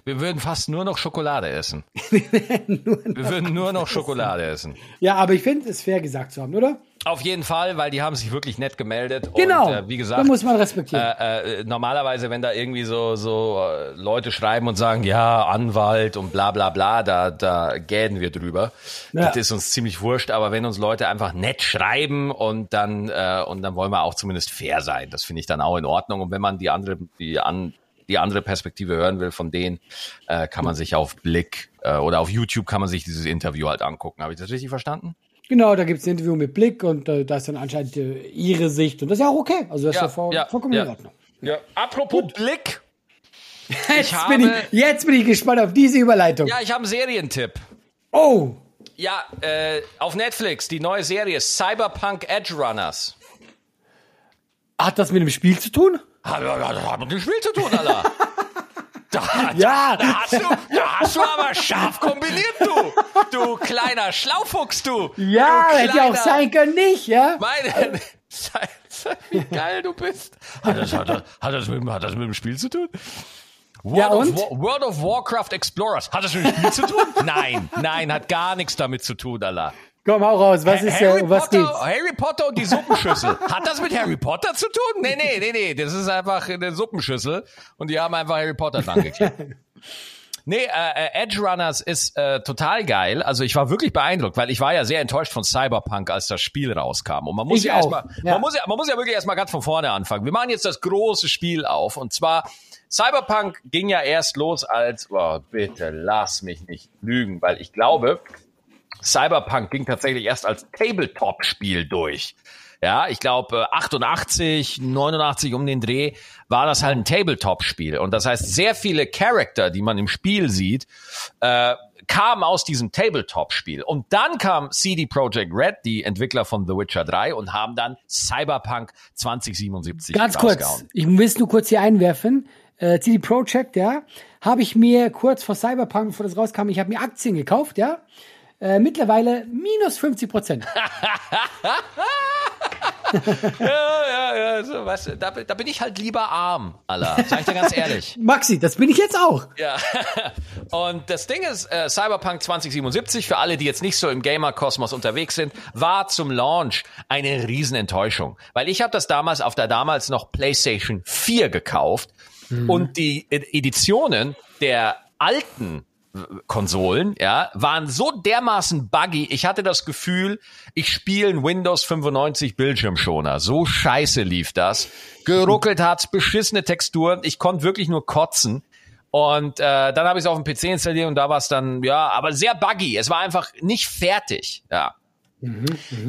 [SPEAKER 1] Wir würden fast nur noch Schokolade essen. <laughs> Wir würden nur noch Schokolade essen.
[SPEAKER 2] Ja, aber ich finde es fair gesagt zu haben, oder?
[SPEAKER 1] Auf jeden Fall, weil die haben sich wirklich nett gemeldet.
[SPEAKER 2] Genau.
[SPEAKER 1] Und, äh, wie gesagt,
[SPEAKER 2] da muss man respektieren.
[SPEAKER 1] äh, äh, normalerweise, wenn da irgendwie so, so äh, Leute schreiben und sagen, ja, Anwalt und bla bla bla, da, da gähnen wir drüber.
[SPEAKER 2] Ja.
[SPEAKER 1] Das ist uns ziemlich wurscht, aber wenn uns Leute einfach nett schreiben und dann, äh, und dann wollen wir auch zumindest fair sein. Das finde ich dann auch in Ordnung. Und wenn man die andere, die an die andere Perspektive hören will von denen, äh, kann man sich auf Blick äh, oder auf YouTube kann man sich dieses Interview halt angucken. Habe ich das richtig verstanden?
[SPEAKER 2] Genau, da gibt's ein Interview mit Blick und äh, da ist dann anscheinend äh, ihre Sicht und das ist ja auch okay. Also das ist ja, voll, vollkommen in Ordnung.
[SPEAKER 1] Ja. Apropos Blick.
[SPEAKER 2] Jetzt,
[SPEAKER 1] habe-
[SPEAKER 2] bin ich, jetzt bin ich gespannt auf diese Überleitung.
[SPEAKER 1] Ja, ich habe einen Serientipp.
[SPEAKER 2] Oh,
[SPEAKER 1] Ja, äh, auf Netflix die neue Serie Cyberpunk Edge Runners.
[SPEAKER 2] hat das mit dem Spiel zu tun?
[SPEAKER 1] Hat, hat, hat mit dem Spiel zu tun, Alter. <laughs> Da,
[SPEAKER 2] Ja.
[SPEAKER 1] da, hast du, da hast du aber scharf kombiniert, du. Du kleiner Schlaufuchs, du.
[SPEAKER 2] Ja,
[SPEAKER 1] du
[SPEAKER 2] hätte ja auch sein können, nicht, ja?
[SPEAKER 1] Meine, <laughs> wie geil du bist. Hat das, hat, das, hat, das mit, dem- hat das mit dem Spiel zu tun? World,
[SPEAKER 2] Ja,
[SPEAKER 1] of, World of Warcraft Explorers. Hat das mit dem Spiel zu tun? Nein, nein, hat gar nichts damit zu tun, Alter.
[SPEAKER 2] Komm, hau raus, was ist
[SPEAKER 1] Harry,
[SPEAKER 2] ja, was
[SPEAKER 1] Potter,
[SPEAKER 2] geht's?
[SPEAKER 1] Harry Potter und die Suppenschüssel. <laughs> Hat das mit Harry Potter zu tun? Nee, nee, nee, nee. Das ist einfach eine Suppenschüssel und die haben einfach Harry Potter dran geklebt. <laughs> Nee, äh, äh, Edge Runners ist äh, total geil. Also ich war wirklich beeindruckt, weil ich war ja sehr enttäuscht von Cyberpunk, als das Spiel rauskam. Und man muss
[SPEAKER 2] Ich
[SPEAKER 1] ja erstmal,
[SPEAKER 2] ja.
[SPEAKER 1] man muss ja, man muss ja wirklich erstmal ganz von vorne anfangen. Wir machen jetzt das große Spiel auf und zwar Cyberpunk ging ja erst los als, oh, bitte lass mich nicht lügen, weil ich glaube, Cyberpunk ging tatsächlich erst als Tabletop-Spiel durch. Ja, ich glaube 88, 89 um den Dreh war das halt ein Tabletop-Spiel. Und das heißt, sehr viele Charakter, die man im Spiel sieht, äh, kamen aus diesem Tabletop-Spiel. Und dann kam CD Projekt Red, die Entwickler von The Witcher 3, und haben dann Cyberpunk 2077
[SPEAKER 2] Ganz kurz, ich will es nur kurz hier einwerfen. Äh, CD Projekt, ja, habe ich mir kurz vor Cyberpunk, bevor das rauskam, ich habe mir Aktien gekauft, ja. Äh, mittlerweile minus 50 Prozent. <laughs>
[SPEAKER 1] Ja, ja, ja, so, weißt du, da, da bin ich halt lieber arm, Allah. Sag ich dir ganz ehrlich. <laughs>
[SPEAKER 2] Maxi, das bin ich jetzt auch.
[SPEAKER 1] Ja, <laughs> und das Ding ist, äh, Cyberpunk 2077, für alle, die jetzt nicht so im Gamer-Kosmos unterwegs sind, war zum Launch eine Riesenenttäuschung. Weil ich habe das damals auf der damals noch PlayStation 4 gekauft und die Ed- Editionen der alten Konsolen, ja, waren so dermaßen buggy. Ich hatte das Gefühl, ich spiele einen Windows 95 Bildschirmschoner. So scheiße lief das. Geruckelt hat's, beschissene Texturen. Ich konnte wirklich nur kotzen. Und äh, dann habe ich es auf dem PC installiert und da war es dann, ja, aber sehr buggy. Es war einfach nicht fertig. Ja.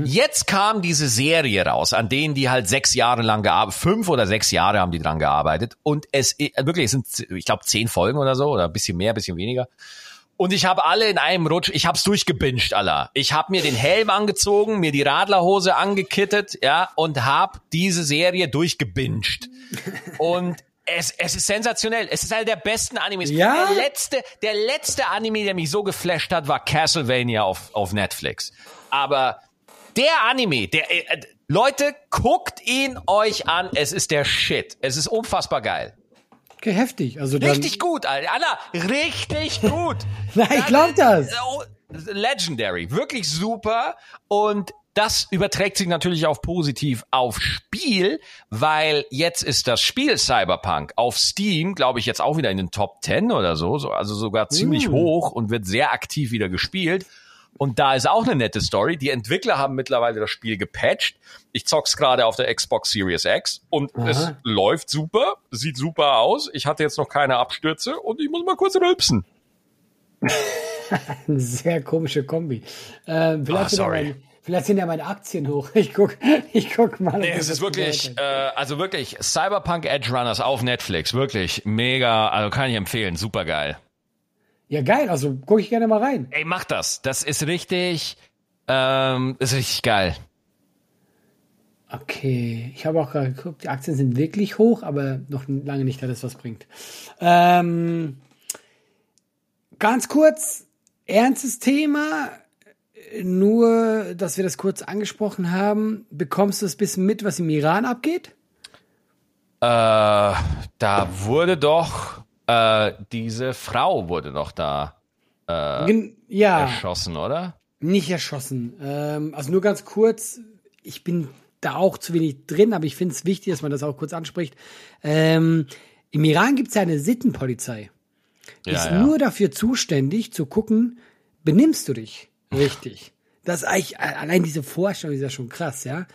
[SPEAKER 1] Jetzt kam diese Serie raus, an denen die halt sechs Jahre lang gearbeitet, fünf oder sechs Jahre haben die dran gearbeitet. Und es äh, wirklich, es sind, ich glaube, zehn Folgen oder so, oder ein bisschen mehr, ein bisschen weniger. Und ich habe alle in einem Rutsch, ich hab's durchgebinged, Allah. Ich habe mir den Helm angezogen, mir die Radlerhose angekittet, ja, und hab diese Serie durchgebinged. Und es, es ist sensationell. Es ist einer der besten Animes.
[SPEAKER 2] Ja?
[SPEAKER 1] Der letzte, der letzte Anime, der mich so geflasht hat, war Castlevania auf, auf Netflix. Aber der Anime, der, äh, Leute, guckt ihn euch an. Es ist der Shit. Es ist unfassbar geil.
[SPEAKER 2] Okay, heftig. Also dann,
[SPEAKER 1] Richtig gut, Alter. Anna, richtig gut. <laughs>
[SPEAKER 2] Nein, ich glaub das.
[SPEAKER 1] Oh, Legendary, wirklich super. Und das überträgt sich natürlich auch positiv auf Spiel, weil jetzt ist das Spiel Cyberpunk auf Steam, glaube ich, jetzt auch wieder in den Top 10 oder so, so also sogar ziemlich
[SPEAKER 2] Mm.
[SPEAKER 1] hoch und wird sehr aktiv wieder gespielt. Und da ist auch eine nette Story. Die Entwickler haben mittlerweile das Spiel gepatcht. Ich zock's gerade auf der Xbox Series X und
[SPEAKER 2] Aha.
[SPEAKER 1] es läuft super, sieht super aus. Ich hatte jetzt noch keine Abstürze und ich muss mal kurz rülpsen.
[SPEAKER 2] Eine <laughs> sehr komische Kombi. Ähm, vielleicht,
[SPEAKER 1] Ah, sorry.
[SPEAKER 2] meine, vielleicht sind ja meine Aktien hoch. Ich guck, ich guck mal.
[SPEAKER 1] Nee, es ist wirklich, äh, also wirklich Cyberpunk Edge Runners auf Netflix, wirklich mega, also kann ich empfehlen, super geil.
[SPEAKER 2] Ja, geil. Also gucke ich gerne mal rein.
[SPEAKER 1] Ey, mach das, das ist richtig, ähm, ist richtig geil.
[SPEAKER 2] Okay, ich habe auch gerade geguckt, die Aktien sind wirklich hoch, aber noch lange nicht, dass das was bringt. Ähm, ganz kurz, ernstes Thema, nur, dass wir das kurz angesprochen haben. Bekommst du es bisschen mit, was im Iran abgeht?
[SPEAKER 1] Äh, da wurde doch, äh, diese Frau wurde doch da
[SPEAKER 2] Gen ja,
[SPEAKER 1] erschossen, oder?
[SPEAKER 2] nicht erschossen. Ähm, also nur ganz kurz, ich bin da auch zu wenig drin, aber ich finde es wichtig, dass man das auch kurz anspricht. Ähm, Im Iran gibt es ja eine Sittenpolizei. Die
[SPEAKER 1] Ja,
[SPEAKER 2] ist
[SPEAKER 1] ja.
[SPEAKER 2] nur dafür zuständig, zu gucken, benimmst du dich richtig. Das eigentlich, allein diese Vorstellung ist ja schon krass, ja.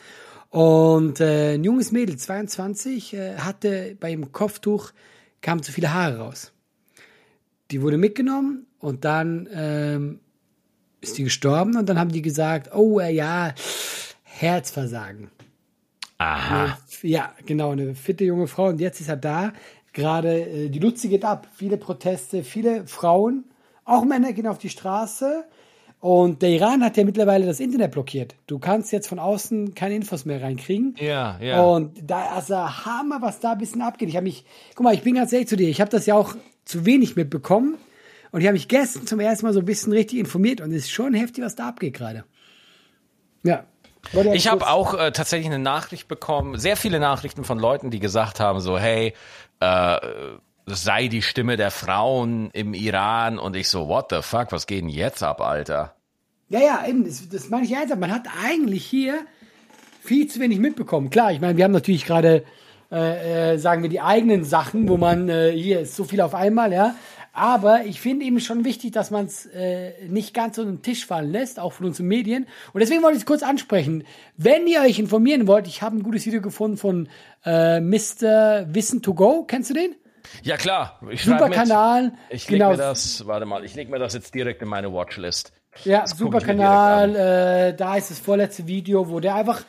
[SPEAKER 2] Und äh, ein junges Mädel, 22, äh, hatte beim Kopftuch, kamen zu viele Haare raus. Die wurde mitgenommen und dann ähm, ist die gestorben und dann haben die gesagt, oh äh, ja, Herzversagen.
[SPEAKER 1] Aha.
[SPEAKER 2] Ja, genau, eine fitte junge Frau. Und jetzt ist er da. Gerade äh, die Luzi geht ab. Viele Proteste, viele Frauen, auch Männer gehen auf die Straße. Und der Iran hat ja mittlerweile das Internet blockiert. Du kannst jetzt von außen keine Infos mehr reinkriegen.
[SPEAKER 1] Ja, ja.
[SPEAKER 2] Und da, also Hammer, was da ein bisschen abgeht. Ich habe mich, guck mal, ich bin ganz ehrlich zu dir. Ich habe das ja auch zu wenig mitbekommen. Und ich habe mich gestern zum ersten Mal so ein bisschen richtig informiert. Und es ist schon heftig, was da abgeht gerade. Ja.
[SPEAKER 1] Ich habe auch äh, tatsächlich eine Nachricht bekommen, sehr viele Nachrichten von Leuten, die gesagt haben, so, hey, äh, sei die Stimme der Frauen im Iran und ich so, what the fuck, was geht denn jetzt ab, Alter?
[SPEAKER 2] Ja, ja, eben, das, das meine ich ernsthaft. Man hat eigentlich hier viel zu wenig mitbekommen. Klar, ich meine, wir haben natürlich gerade, äh, äh, sagen wir, die eigenen Sachen, wo man, äh, hier ist so viel auf einmal, ja. Aber ich finde eben schon wichtig, dass man es äh, nicht ganz unter den Tisch fallen lässt, auch von unseren Medien. Und deswegen wollte ich es kurz ansprechen. Wenn ihr euch informieren wollt, ich habe ein gutes Video gefunden von äh, Mr. Wissen to Go. Kennst du den?
[SPEAKER 1] Ja klar, ich
[SPEAKER 2] Super
[SPEAKER 1] mit.
[SPEAKER 2] Kanal.
[SPEAKER 1] Ich leg
[SPEAKER 2] Genau.
[SPEAKER 1] mir das, warte mal, ich leg mir das jetzt direkt in meine Watchlist.
[SPEAKER 2] Ja,
[SPEAKER 1] Das
[SPEAKER 2] super Kanal. Äh, da ist das vorletzte Video, wo der einfach,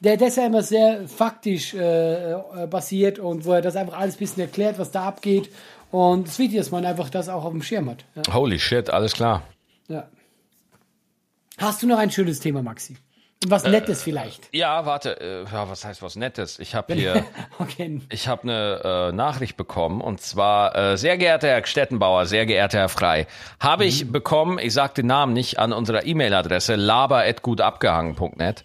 [SPEAKER 2] der, der ist ja immer sehr faktisch äh, äh, basiert und wo er das einfach alles ein bisschen erklärt, was da abgeht. Und es ist wichtig, dass man einfach das auch auf dem Schirm hat. Ja,
[SPEAKER 1] Holy shit, alles klar.
[SPEAKER 2] ja. Hast du noch ein schönes Thema, Maxi? Was Nettes vielleicht?
[SPEAKER 1] Ja, warte, äh, ja, was heißt was Nettes? Ich habe hier, <laughs>
[SPEAKER 2] okay.
[SPEAKER 1] ich habe eine äh, Nachricht bekommen und zwar, äh, sehr geehrter Herr Stettenbauer, sehr geehrter Herr Frei, habe ich bekommen, ich sage den Namen nicht, an unserer E-Mail-Adresse laber.gutabgehangen.net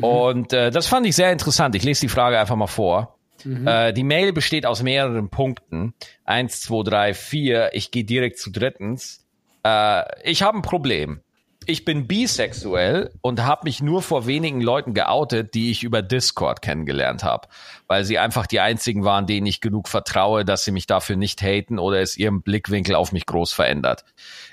[SPEAKER 1] und äh, das fand ich sehr interessant. Ich lese die Frage einfach mal vor. Äh, die Mail besteht aus mehreren Punkten. Eins, zwei, drei, vier. Ich gehe direkt zu drittens. Äh, ich habe ein Problem. Ich bin bisexuell und habe mich nur vor wenigen Leuten geoutet, die ich über Discord kennengelernt habe, weil sie einfach die einzigen waren, denen ich genug vertraue, dass sie mich dafür nicht haten oder es ihrem Blickwinkel auf mich groß verändert.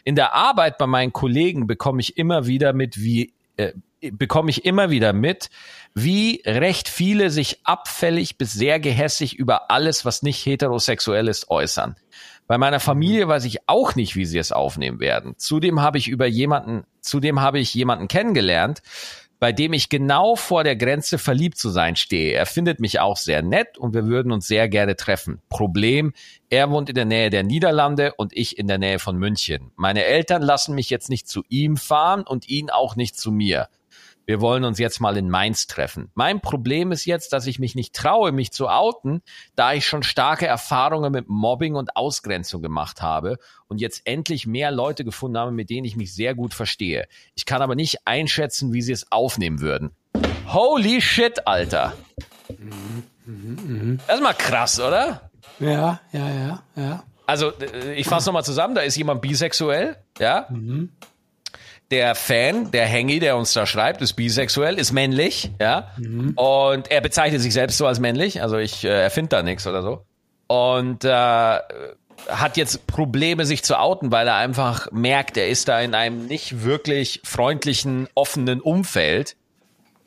[SPEAKER 1] In der Arbeit bei meinen Kollegen bekomme ich immer wieder mit, wie äh, bekomme ich immer wieder mit, wie recht viele sich abfällig bis sehr gehässig über alles, was nicht heterosexuell ist, äußern. Bei meiner Familie weiß ich auch nicht, wie sie es aufnehmen werden. Zudem habe ich über jemanden, zudem habe ich jemanden kennengelernt, bei dem ich genau vor der Grenze verliebt zu sein stehe. Er findet mich auch sehr nett und wir würden uns sehr gerne treffen. Problem, er wohnt in der Nähe der Niederlande und ich in der Nähe von München. Meine Eltern lassen mich jetzt nicht zu ihm fahren und ihn auch nicht zu mir. Wir wollen uns jetzt mal in Mainz treffen. Mein Problem ist jetzt, dass ich mich nicht traue, mich zu outen, da ich schon starke Erfahrungen mit Mobbing und Ausgrenzung gemacht habe und jetzt endlich mehr Leute gefunden habe, mit denen ich mich sehr gut verstehe. Ich kann aber nicht einschätzen, wie sie es aufnehmen würden. Holy shit, Alter. Das ist mal krass, oder?
[SPEAKER 2] Ja, ja, ja, ja.
[SPEAKER 1] Also, äh, ich fasse nochmal zusammen, da ist jemand bisexuell, ja. Mhm. Der Fan, der Hengi, der uns da schreibt, ist bisexuell, ist männlich, ja. Mhm. Und er bezeichnet sich selbst so als männlich, also ich äh, erfinde da nichts oder so. Und äh, hat jetzt Probleme, sich zu outen, weil er einfach merkt, er ist da in einem nicht wirklich freundlichen, offenen Umfeld.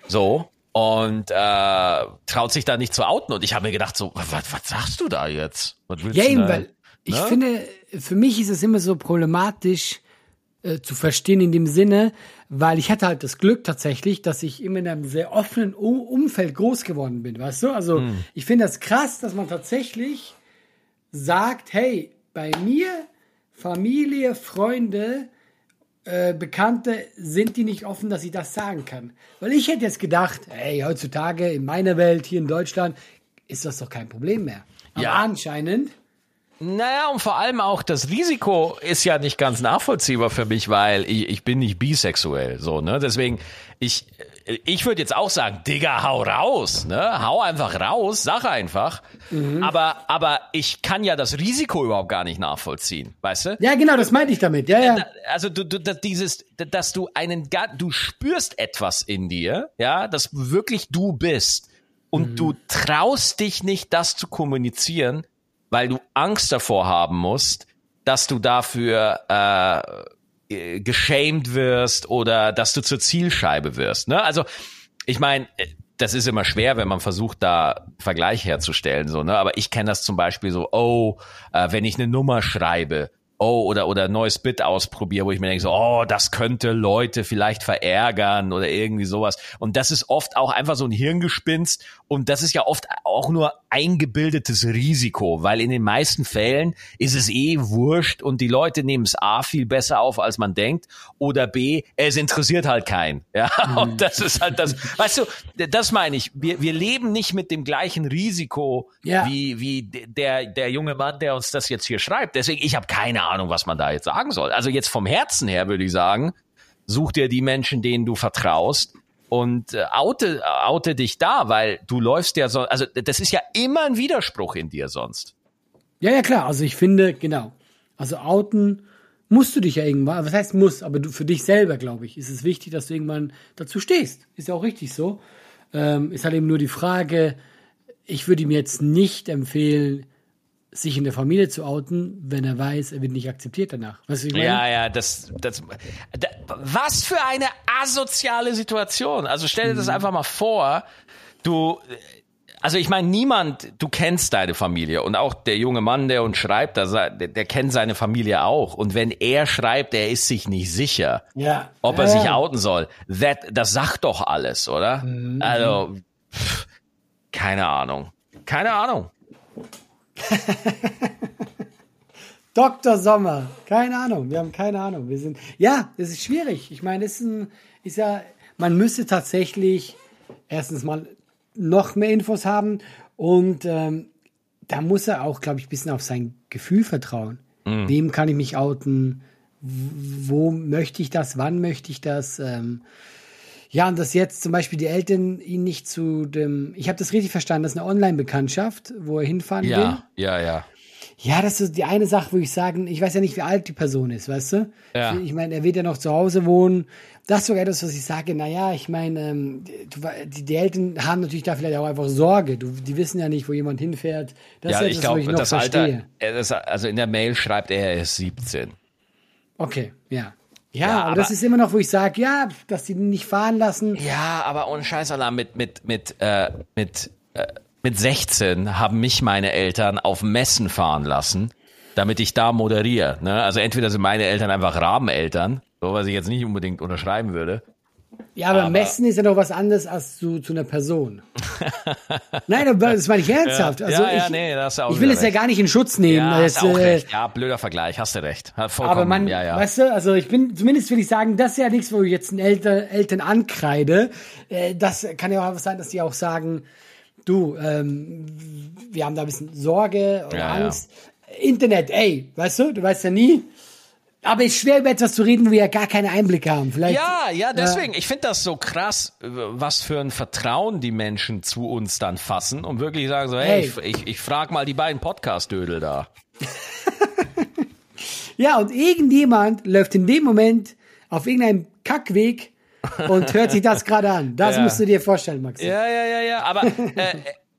[SPEAKER 1] So. Und äh, traut sich da nicht zu outen. Und ich habe mir gedacht, so, was, was sagst du da jetzt? Was
[SPEAKER 2] willst ja, eben, weil ich ne? finde, für mich ist es immer so problematisch äh, zu verstehen in dem Sinne, weil ich hatte halt das Glück tatsächlich, dass ich immer in einem sehr offenen Umfeld groß geworden bin, weißt du? Also hm. ich finde das krass, dass man tatsächlich sagt, hey, bei mir, Familie, Freunde, äh, Bekannte, sind die nicht offen, dass ich das sagen kann. Weil ich hätte jetzt gedacht, hey, heutzutage in meiner Welt, hier in Deutschland, ist das doch kein Problem mehr. Aber ja. anscheinend
[SPEAKER 1] naja, und vor allem auch das Risiko ist ja nicht ganz nachvollziehbar für mich, weil ich, ich bin nicht bisexuell, so, ne? Deswegen, ich, ich würde jetzt auch sagen, Digga, hau raus, ne? Hau einfach raus, sag einfach. Mhm. Aber, aber ich kann ja das Risiko überhaupt gar nicht nachvollziehen, weißt du?
[SPEAKER 2] Ja, genau, das meinte ich damit, ja, ja.
[SPEAKER 1] Also, du, du, dieses, dass du einen, du spürst etwas in dir, ja, das wirklich du bist. Und mhm. du traust dich nicht, das zu kommunizieren, weil du Angst davor haben musst, dass du dafür äh, geschämt wirst oder dass du zur Zielscheibe wirst. Ne? Also ich meine, das ist immer schwer, wenn man versucht, da Vergleich herzustellen. So, ne? Aber ich kenne das zum Beispiel so, oh, äh, wenn ich eine Nummer schreibe oh, oder, oder neues Bit ausprobiere, wo ich mir denke, so, oh, das könnte Leute vielleicht verärgern oder irgendwie sowas. Und das ist oft auch einfach so ein Hirngespinst und das ist ja oft auch nur eingebildetes Risiko, weil in den meisten Fällen ist es eh wurscht und die Leute nehmen es A viel besser auf, als man denkt oder B, es interessiert halt keinen. <laughs> Ja, mhm. und das ist halt das, weißt du, das meine ich, wir, wir leben nicht mit dem gleichen Risiko ja. wie, wie der, der junge Mann, der uns das jetzt hier schreibt. Deswegen, ich habe keine Ahnung, was man da jetzt sagen soll. Also jetzt vom Herzen her würde ich sagen, such dir die Menschen, denen du vertraust und äh, oute, oute dich da, weil du läufst ja so, also das ist ja immer ein Widerspruch in dir sonst.
[SPEAKER 2] Ja, ja, klar. Also ich finde, genau. Also outen musst du dich ja irgendwann, was heißt muss, aber du, für dich selber, glaube ich, ist es wichtig, dass du irgendwann dazu stehst. Ist ja auch richtig so. Ähm, ist halt eben nur die Frage, ich würde ihm jetzt nicht empfehlen, sich in der Familie zu outen, wenn er weiß, er wird nicht akzeptiert danach.
[SPEAKER 1] Weißt du, ich meine? Ja, ja, das, das, das, was für eine asoziale Situation. Also stell dir das mhm. einfach mal vor, du, also ich meine, niemand, du kennst deine Familie und auch der junge Mann, der uns schreibt, der, der kennt seine Familie auch. Und wenn er schreibt, er ist sich nicht sicher, ja. ob er ja. sich outen soll, that, das sagt doch alles, oder? Mhm. Also, pff, keine Ahnung. Keine Ahnung. <laughs>
[SPEAKER 2] Dr. Sommer, keine Ahnung, wir haben keine Ahnung. Wir sind, ja, es ist schwierig. Ich meine, es ist, ein, ist ja, man müsste tatsächlich erstens mal noch mehr Infos haben und ähm, da muss er auch, glaube ich, ein bisschen auf sein Gefühl vertrauen. Mhm. Wem kann ich mich outen? Wo möchte ich das? Wann möchte ich das? Ähm, ja, und dass jetzt zum Beispiel die Eltern ihn nicht zu dem, ich habe das richtig verstanden, das ist eine Online-Bekanntschaft, wo er hinfahren
[SPEAKER 1] ja,
[SPEAKER 2] will.
[SPEAKER 1] Ja, ja, ja.
[SPEAKER 2] Ja, das ist die eine Sache, wo ich sagen, ich weiß ja nicht, wie alt die Person ist, weißt du? Ja. Ich meine, er wird ja noch zu Hause wohnen. Das ist sogar etwas, was ich sage, naja, ich meine, ähm, die, die, Eltern haben natürlich da vielleicht auch einfach Sorge. Du, die wissen ja nicht, wo jemand hinfährt.
[SPEAKER 1] Das ja, ist etwas, ich glaube, das verstehe. Alter, also in der Mail schreibt er, er ist 17.
[SPEAKER 2] Okay, ja. Ja, ja aber, aber, das ist immer noch, wo ich sage, ja, dass die nicht fahren lassen.
[SPEAKER 1] Ja, aber ohne Scheißalarm mit mit mit äh, mit äh, mit 16 haben mich meine Eltern auf Messen fahren lassen, damit ich da moderiere. Ne? Also entweder sind meine Eltern einfach Rabeneltern, so was ich jetzt nicht unbedingt unterschreiben würde,
[SPEAKER 2] ja, aber, aber, messen ist ja noch was anderes als zu, zu einer Person. <laughs> Nein, das meine ich ernsthaft.
[SPEAKER 1] Also ja, ja, ich, nee, das
[SPEAKER 2] ich will es ja gar nicht in Schutz nehmen. Ja,
[SPEAKER 1] hast auch äh, recht. ja, blöder Vergleich, hast du recht.
[SPEAKER 2] aber man, ja, ja. weißt du, also ich bin, zumindest will ich sagen, das ist ja nichts, wo ich jetzt einen Eltern, Eltern ankreide. Äh, das kann ja auch sein, dass die auch sagen, du, ähm, wir haben da ein bisschen Sorge oder ja, Angst. Internet, ey, weißt du, du weißt ja nie, Aber es ist schwer, über etwas zu reden, wo wir ja gar keine Einblicke haben. Vielleicht,
[SPEAKER 1] Ja, ja, deswegen. Ich finde das so krass, was für ein Vertrauen die Menschen zu uns dann fassen und wirklich sagen so, hey,
[SPEAKER 2] Hey.
[SPEAKER 1] ich, ich, ich frag mal die beiden Podcast-Dödel da. <laughs>
[SPEAKER 2] Ja, und irgendjemand läuft in dem Moment auf irgendeinem Kackweg und hört sich das gerade an. Das
[SPEAKER 1] Ja.
[SPEAKER 2] musst du dir vorstellen, Max.
[SPEAKER 1] Ja, ja, ja, ja. Aber äh,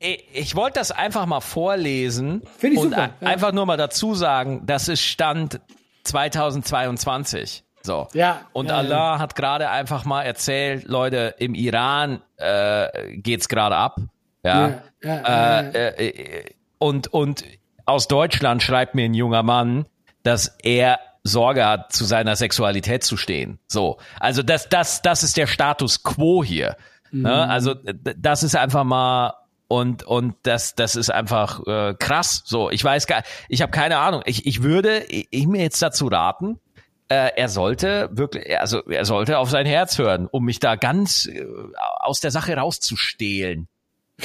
[SPEAKER 1] <laughs> äh, ich wollte das einfach mal vorlesen
[SPEAKER 2] Finde ich
[SPEAKER 1] und
[SPEAKER 2] super, ja.
[SPEAKER 1] einfach nur mal dazu sagen, das ist Stand 2022. So.
[SPEAKER 2] Ja,
[SPEAKER 1] Und
[SPEAKER 2] ja,
[SPEAKER 1] Allah hat gerade einfach mal erzählt, Leute, im Iran äh, geht's gerade ab. Ja.
[SPEAKER 2] Ja, ja, ja,
[SPEAKER 1] äh, äh, und, und aus Deutschland schreibt mir ein junger Mann, dass er Sorge hat, zu seiner Sexualität zu stehen. So. Also das, das, das ist der Status quo hier. Ne? Also d- das ist einfach mal und und das das ist einfach äh, krass. So, ich weiß gar, ich habe keine Ahnung. Ich ich würde ich, ich mir jetzt dazu raten, äh, er sollte wirklich, also er sollte auf sein Herz hören, um mich da ganz äh, aus der Sache rauszustehlen.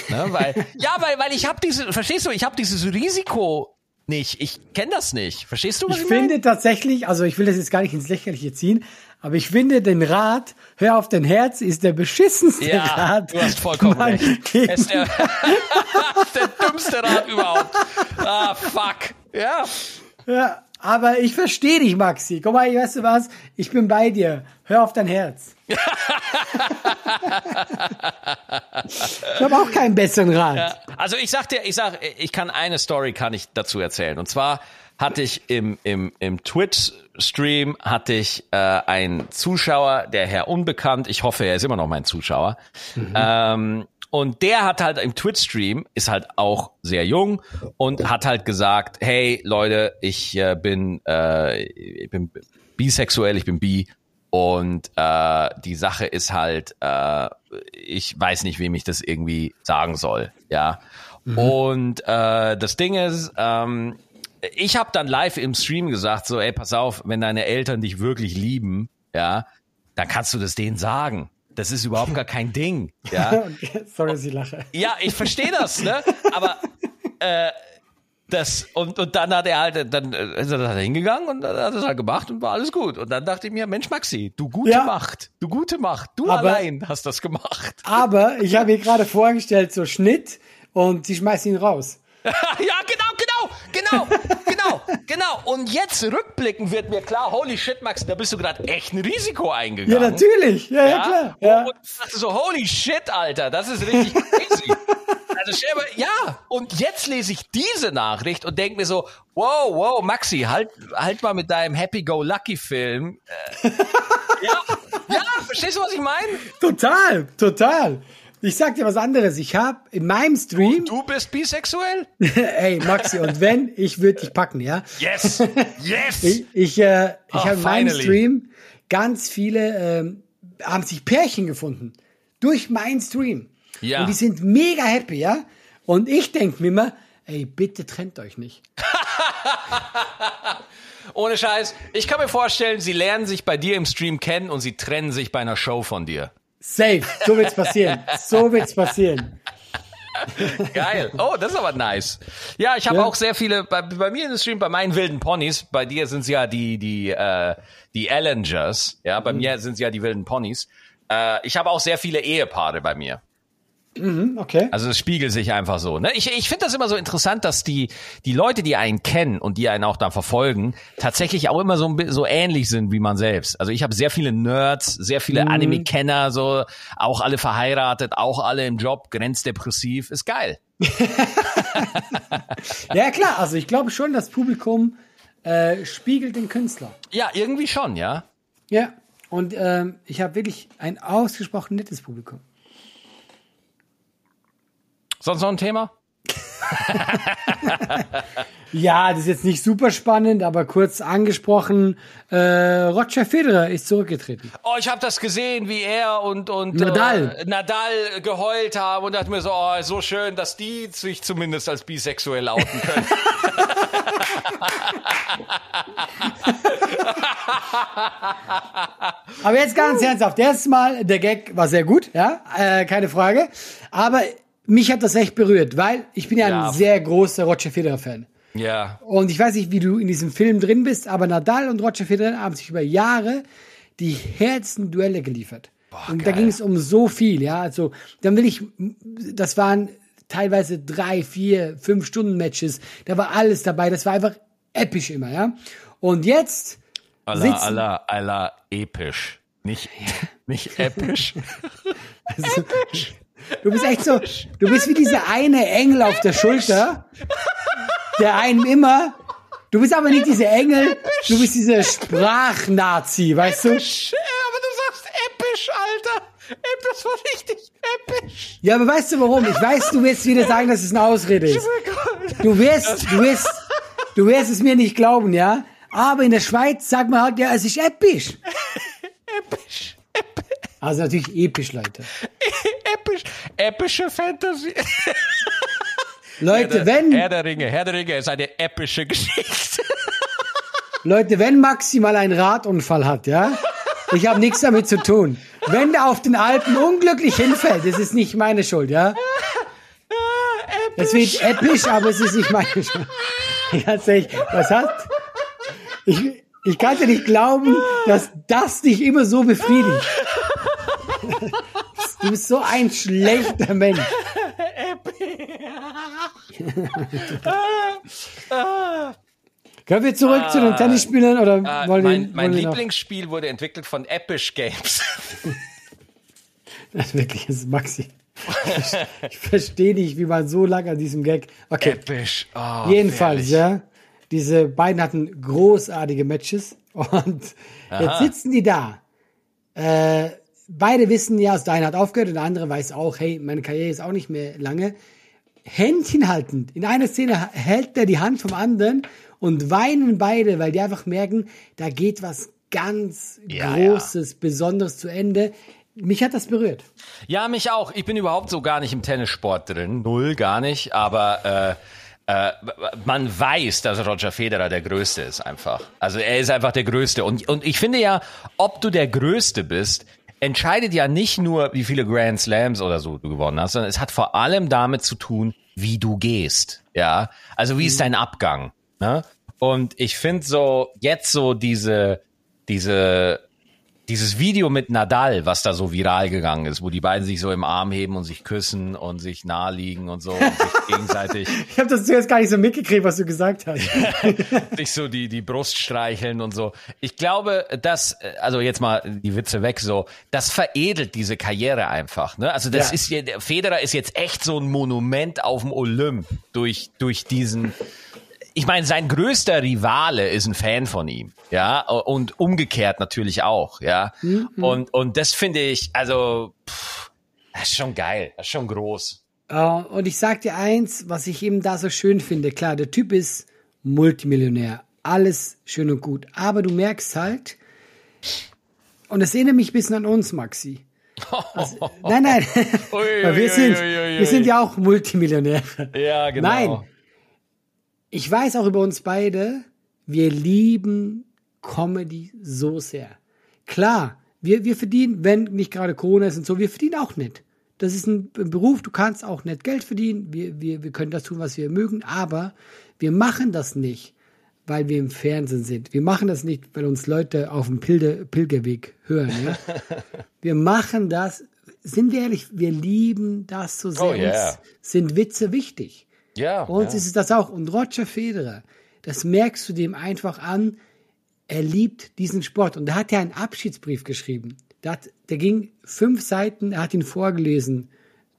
[SPEAKER 1] Ne? Weil <laughs> ja, weil weil ich habe diese, verstehst du? Ich habe dieses Risiko nicht. Ich kenne das nicht. Verstehst du? Was
[SPEAKER 2] Ich
[SPEAKER 1] ich,
[SPEAKER 2] finde tatsächlich, also ich will das jetzt gar nicht ins Lächerliche ziehen, aber ich finde den Rat, hör auf dein Herz, ist der beschissenste
[SPEAKER 1] Ja,
[SPEAKER 2] Rat.
[SPEAKER 1] du hast vollkommen recht. ist der, <laughs> der dümmste Rat überhaupt. Ah, fuck. Ja.
[SPEAKER 2] Ja, aber ich verstehe dich, Maxi. Guck mal, weißt du was? Ich bin bei dir. Hör auf dein Herz. <laughs> ich habe auch keinen besseren Rat.
[SPEAKER 1] Also ich sag dir, ich sag, ich kann eine Story kann ich dazu erzählen. Und zwar hatte ich im, im, im Twitch-Stream hatte ich äh, einen Zuschauer, der Herr Unbekannt, ich hoffe, er ist immer noch mein Zuschauer. Ähm, und der hat halt im Twitch-Stream, ist halt auch sehr jung und hat halt gesagt, hey Leute, ich äh, bin, äh, ich bin bisexuell, ich bin bi und äh, die Sache ist halt, äh, ich weiß nicht, wem ich das irgendwie sagen soll, ja. Und äh, das Ding ist, ähm, ich habe dann live im Stream gesagt, so, ey, pass auf, wenn deine Eltern dich wirklich lieben, ja, dann kannst du das denen sagen. Das ist überhaupt gar kein Ding, <laughs> ja.
[SPEAKER 2] Sorry, ich lache.
[SPEAKER 1] Ja, ich verstehe das, ne? Aber äh, das und und dann hat er halt dann äh, ist er da hingegangen und dann hat er es halt gemacht und war alles gut. Und dann dachte ich mir, Mensch Maxi, du gute
[SPEAKER 2] Ja.
[SPEAKER 1] Macht, du gute Macht, du
[SPEAKER 2] Aber-
[SPEAKER 1] allein hast das gemacht.
[SPEAKER 2] Aber ich habe mir gerade vorgestellt, so Schnitt und sie schmeißt ihn raus. <laughs>
[SPEAKER 1] ja, genau, genau, genau, genau. Und jetzt rückblickend wird mir klar, holy shit, Max, da bist du gerade echt ein Risiko
[SPEAKER 2] Ja,
[SPEAKER 1] eingegangen.
[SPEAKER 2] natürlich. Ja, ja, klar. Ja.
[SPEAKER 1] Und ich dachte so, holy shit, Alter, das ist richtig crazy. <laughs> Also stell mal, ja, und jetzt lese ich diese Nachricht und denke mir so, wow, wow, Maxi, halt, halt mal mit deinem Happy-Go-Lucky-Film. Äh, <laughs> ja, ja, verstehst du, was ich meine?
[SPEAKER 2] Total, total. Ich sag dir was anderes. Ich habe in meinem Stream,
[SPEAKER 1] Du bist bisexuell? <laughs>
[SPEAKER 2] ey Maxi, und wenn, ich würde dich packen, ja.
[SPEAKER 1] Yes, yes. <laughs>
[SPEAKER 2] Ich, ich, äh, ich
[SPEAKER 1] Ah,
[SPEAKER 2] habe in meinem. Stream ganz viele, ähm, haben sich Pärchen gefunden. Durch meinen Stream.
[SPEAKER 1] Ja.
[SPEAKER 2] Und die sind mega happy, ja. Und ich denke mir immer, ey, bitte trennt euch nicht. <laughs>
[SPEAKER 1] Ohne Scheiß. Ich kann mir vorstellen, sie lernen sich bei dir im Stream kennen und sie trennen sich bei einer Show von dir.
[SPEAKER 2] Safe. So wird's passieren. So wird's passieren.
[SPEAKER 1] Geil. Oh, das ist aber nice. Ja, ich habe
[SPEAKER 2] Ja.
[SPEAKER 1] auch sehr viele, bei, bei mir in dem Stream, bei meinen wilden Ponys, bei dir sind es ja die, die, äh, die Ellingers, ja, bei mir sind es ja die wilden Ponys. Äh, ich habe auch sehr viele Ehepaare bei mir.
[SPEAKER 2] Okay.
[SPEAKER 1] Also es spiegelt sich einfach so. Ne? Ich, ich finde das immer so interessant, dass die, die Leute, die einen kennen und die einen auch da verfolgen, tatsächlich auch immer so, ein so ähnlich sind wie man selbst. Also ich habe sehr viele Nerds, sehr viele Anime-Kenner, so auch alle verheiratet, auch alle im Job, grenzdepressiv. Ist geil. <laughs>
[SPEAKER 2] Ja, klar. Also ich glaube schon, das Publikum äh, spiegelt den Künstler.
[SPEAKER 1] Ja, irgendwie schon, ja.
[SPEAKER 2] Ja. Und ähm, ich habe wirklich ein ausgesprochen nettes Publikum.
[SPEAKER 1] Sonst noch ein Thema? <laughs>
[SPEAKER 2] Ja, das ist jetzt nicht super spannend, aber kurz angesprochen, äh, Roger Federer ist zurückgetreten.
[SPEAKER 1] Oh, ich habe das gesehen, wie er und und
[SPEAKER 2] Nadal.
[SPEAKER 1] Äh, Nadal geheult haben und dachte mir so, oh, so schön, dass die sich zumindest als bisexuell outen können. <laughs>
[SPEAKER 2] Aber jetzt ganz ernsthaft, erstmal, der Gag war sehr gut, ja, äh, keine Frage. Aber mich hat das echt berührt, weil ich bin ja,
[SPEAKER 1] Ja.
[SPEAKER 2] ein sehr großer Roger Federer-Fan.
[SPEAKER 1] Ja.
[SPEAKER 2] Und ich weiß nicht, wie du in diesem Film drin bist, aber Nadal und Roger Federer haben sich über Jahre die härtesten Duelle geliefert. und da
[SPEAKER 1] geil.
[SPEAKER 2] ging es um so viel, ja. Also, dann will ich, das waren teilweise drei, vier, fünf Stunden Matches. Da war alles dabei. Das war einfach episch immer, ja. Und jetzt
[SPEAKER 1] Allah,
[SPEAKER 2] sitzen,
[SPEAKER 1] Allah, Allah, episch. Nicht, nicht episch. <laughs>
[SPEAKER 2] Du bist echt so, du bist wie dieser eine Engel auf der Schulter, der einem immer, du bist aber nicht dieser Engel, du bist dieser Sprachnazi, weißt du?
[SPEAKER 1] aber du sagst episch, Alter. Das war richtig episch.
[SPEAKER 2] Ja, aber weißt du warum? Ich weiß, du wirst wieder sagen, dass es eine Ausrede ist. Du wirst, du wirst, du wirst es mir nicht glauben, ja? Aber in der Schweiz sagt man halt, ja, es ist episch. <laughs>
[SPEAKER 1] Episch.
[SPEAKER 2] Also natürlich episch, Leute. <laughs>
[SPEAKER 1] Episch. Epische Fantasy. <laughs>
[SPEAKER 2] Leute, wenn,
[SPEAKER 1] Herr der Ringe. Herr der Ringe ist eine epische Geschichte. <laughs>
[SPEAKER 2] Leute, wenn Maxi mal einen Radunfall hat, ja? Ich habe nichts damit zu tun. Wenn der auf den Alpen unglücklich hinfällt, das ist nicht meine Schuld, ja? Es wird episch, aber es ist nicht meine Schuld. Ganz ehrlich, was hat? Ich, ich kann dir nicht glauben, dass das dich immer so befriedigt. Du bist so ein schlechter Mensch. Können wir zurück zu den Tennisspielern oder
[SPEAKER 1] Äh,
[SPEAKER 2] wollen
[SPEAKER 1] mein
[SPEAKER 2] wir,
[SPEAKER 1] mein
[SPEAKER 2] wollen?
[SPEAKER 1] Lieblingsspiel wurde entwickelt von Episch Games.
[SPEAKER 2] Das ist wirklich, das ist Maxi. Ich verstehe nicht, wie man so lange an diesem Gag. Okay,
[SPEAKER 1] Episch. Oh,
[SPEAKER 2] jedenfalls,
[SPEAKER 1] herrlich.
[SPEAKER 2] ja. Diese beiden hatten großartige Matches und jetzt sitzen die da. Äh, beide wissen ja, der eine hat aufgehört und der andere weiß auch, hey, meine Karriere ist auch nicht mehr lange. Händchen haltend. In einer Szene hält er die Hand vom anderen und weinen beide, weil die einfach merken, da geht was ganz
[SPEAKER 1] Ja, ja.
[SPEAKER 2] Großes, Besonderes zu Ende. Mich hat das berührt.
[SPEAKER 1] Ja, mich auch. Ich bin überhaupt so gar nicht im Tennissport drin. Null, gar nicht. Aber äh, äh, man weiß, dass Roger Federer der Größte ist einfach. Also er ist einfach der Größte. Und, und ich finde ja, ob du der Größte bist, entscheidet ja nicht nur, wie viele Grand Slams oder so du gewonnen hast, sondern es hat vor allem damit zu tun, wie du gehst. Ja, also wie ist dein Abgang? Ne? Und ich finde so jetzt so diese diese dieses Video mit Nadal, was da so viral gegangen ist, wo die beiden sich so im Arm heben und sich küssen und sich nahe liegen und so und sich <laughs> gegenseitig
[SPEAKER 2] Ich habe das zuerst gar nicht so mitgekriegt, was du gesagt hast. <laughs>
[SPEAKER 1] sich so die, die Brust streicheln und so. Ich glaube, dass, also jetzt mal die Witze weg, so, das veredelt diese Karriere einfach, ne? Also das
[SPEAKER 2] Ja.
[SPEAKER 1] ist Federer ist jetzt echt so ein Monument auf dem Olymp durch, durch diesen, ich meine, sein größter Rivale ist ein Fan von ihm, ja, und umgekehrt natürlich auch, ja. Und, und das finde ich, also, pff, das ist schon geil, das ist schon groß.
[SPEAKER 2] Äh, und ich sag dir eins, was ich eben da so schön finde. Klar, der Typ ist Multimillionär. Alles schön und gut. Aber du merkst halt, und das erinnert mich ein bisschen an uns, Maxi. Also, <laughs> nein, nein.
[SPEAKER 1] Ui, <laughs>
[SPEAKER 2] Weil wir
[SPEAKER 1] ui,
[SPEAKER 2] sind,
[SPEAKER 1] ui, ui, ui.
[SPEAKER 2] wir sind ja auch Multimillionäre.
[SPEAKER 1] Ja, genau.
[SPEAKER 2] Nein. Ich weiß auch über uns beide, wir lieben Comedy so sehr. Klar, wir, wir verdienen, wenn nicht gerade Corona ist und so, wir verdienen auch nicht. Das ist ein Beruf, du kannst auch nicht Geld verdienen, wir, wir, wir können das tun, was wir mögen, aber wir machen das nicht, weil wir im Fernsehen sind. Wir machen das nicht, weil uns Leute auf dem Pilger, Pilgerweg hören. Ja? <laughs> wir machen das, sind wir ehrlich, wir lieben das so sehr.
[SPEAKER 1] Oh, yeah.
[SPEAKER 2] Uns sind Witze wichtig.
[SPEAKER 1] Ja.
[SPEAKER 2] Bei uns
[SPEAKER 1] ja.
[SPEAKER 2] ist es das auch. Und Roger Federer, das merkst du dem einfach an, er liebt diesen Sport. Und er hat ja einen Abschiedsbrief geschrieben. Der, hat, der ging fünf Seiten, er hat ihn vorgelesen,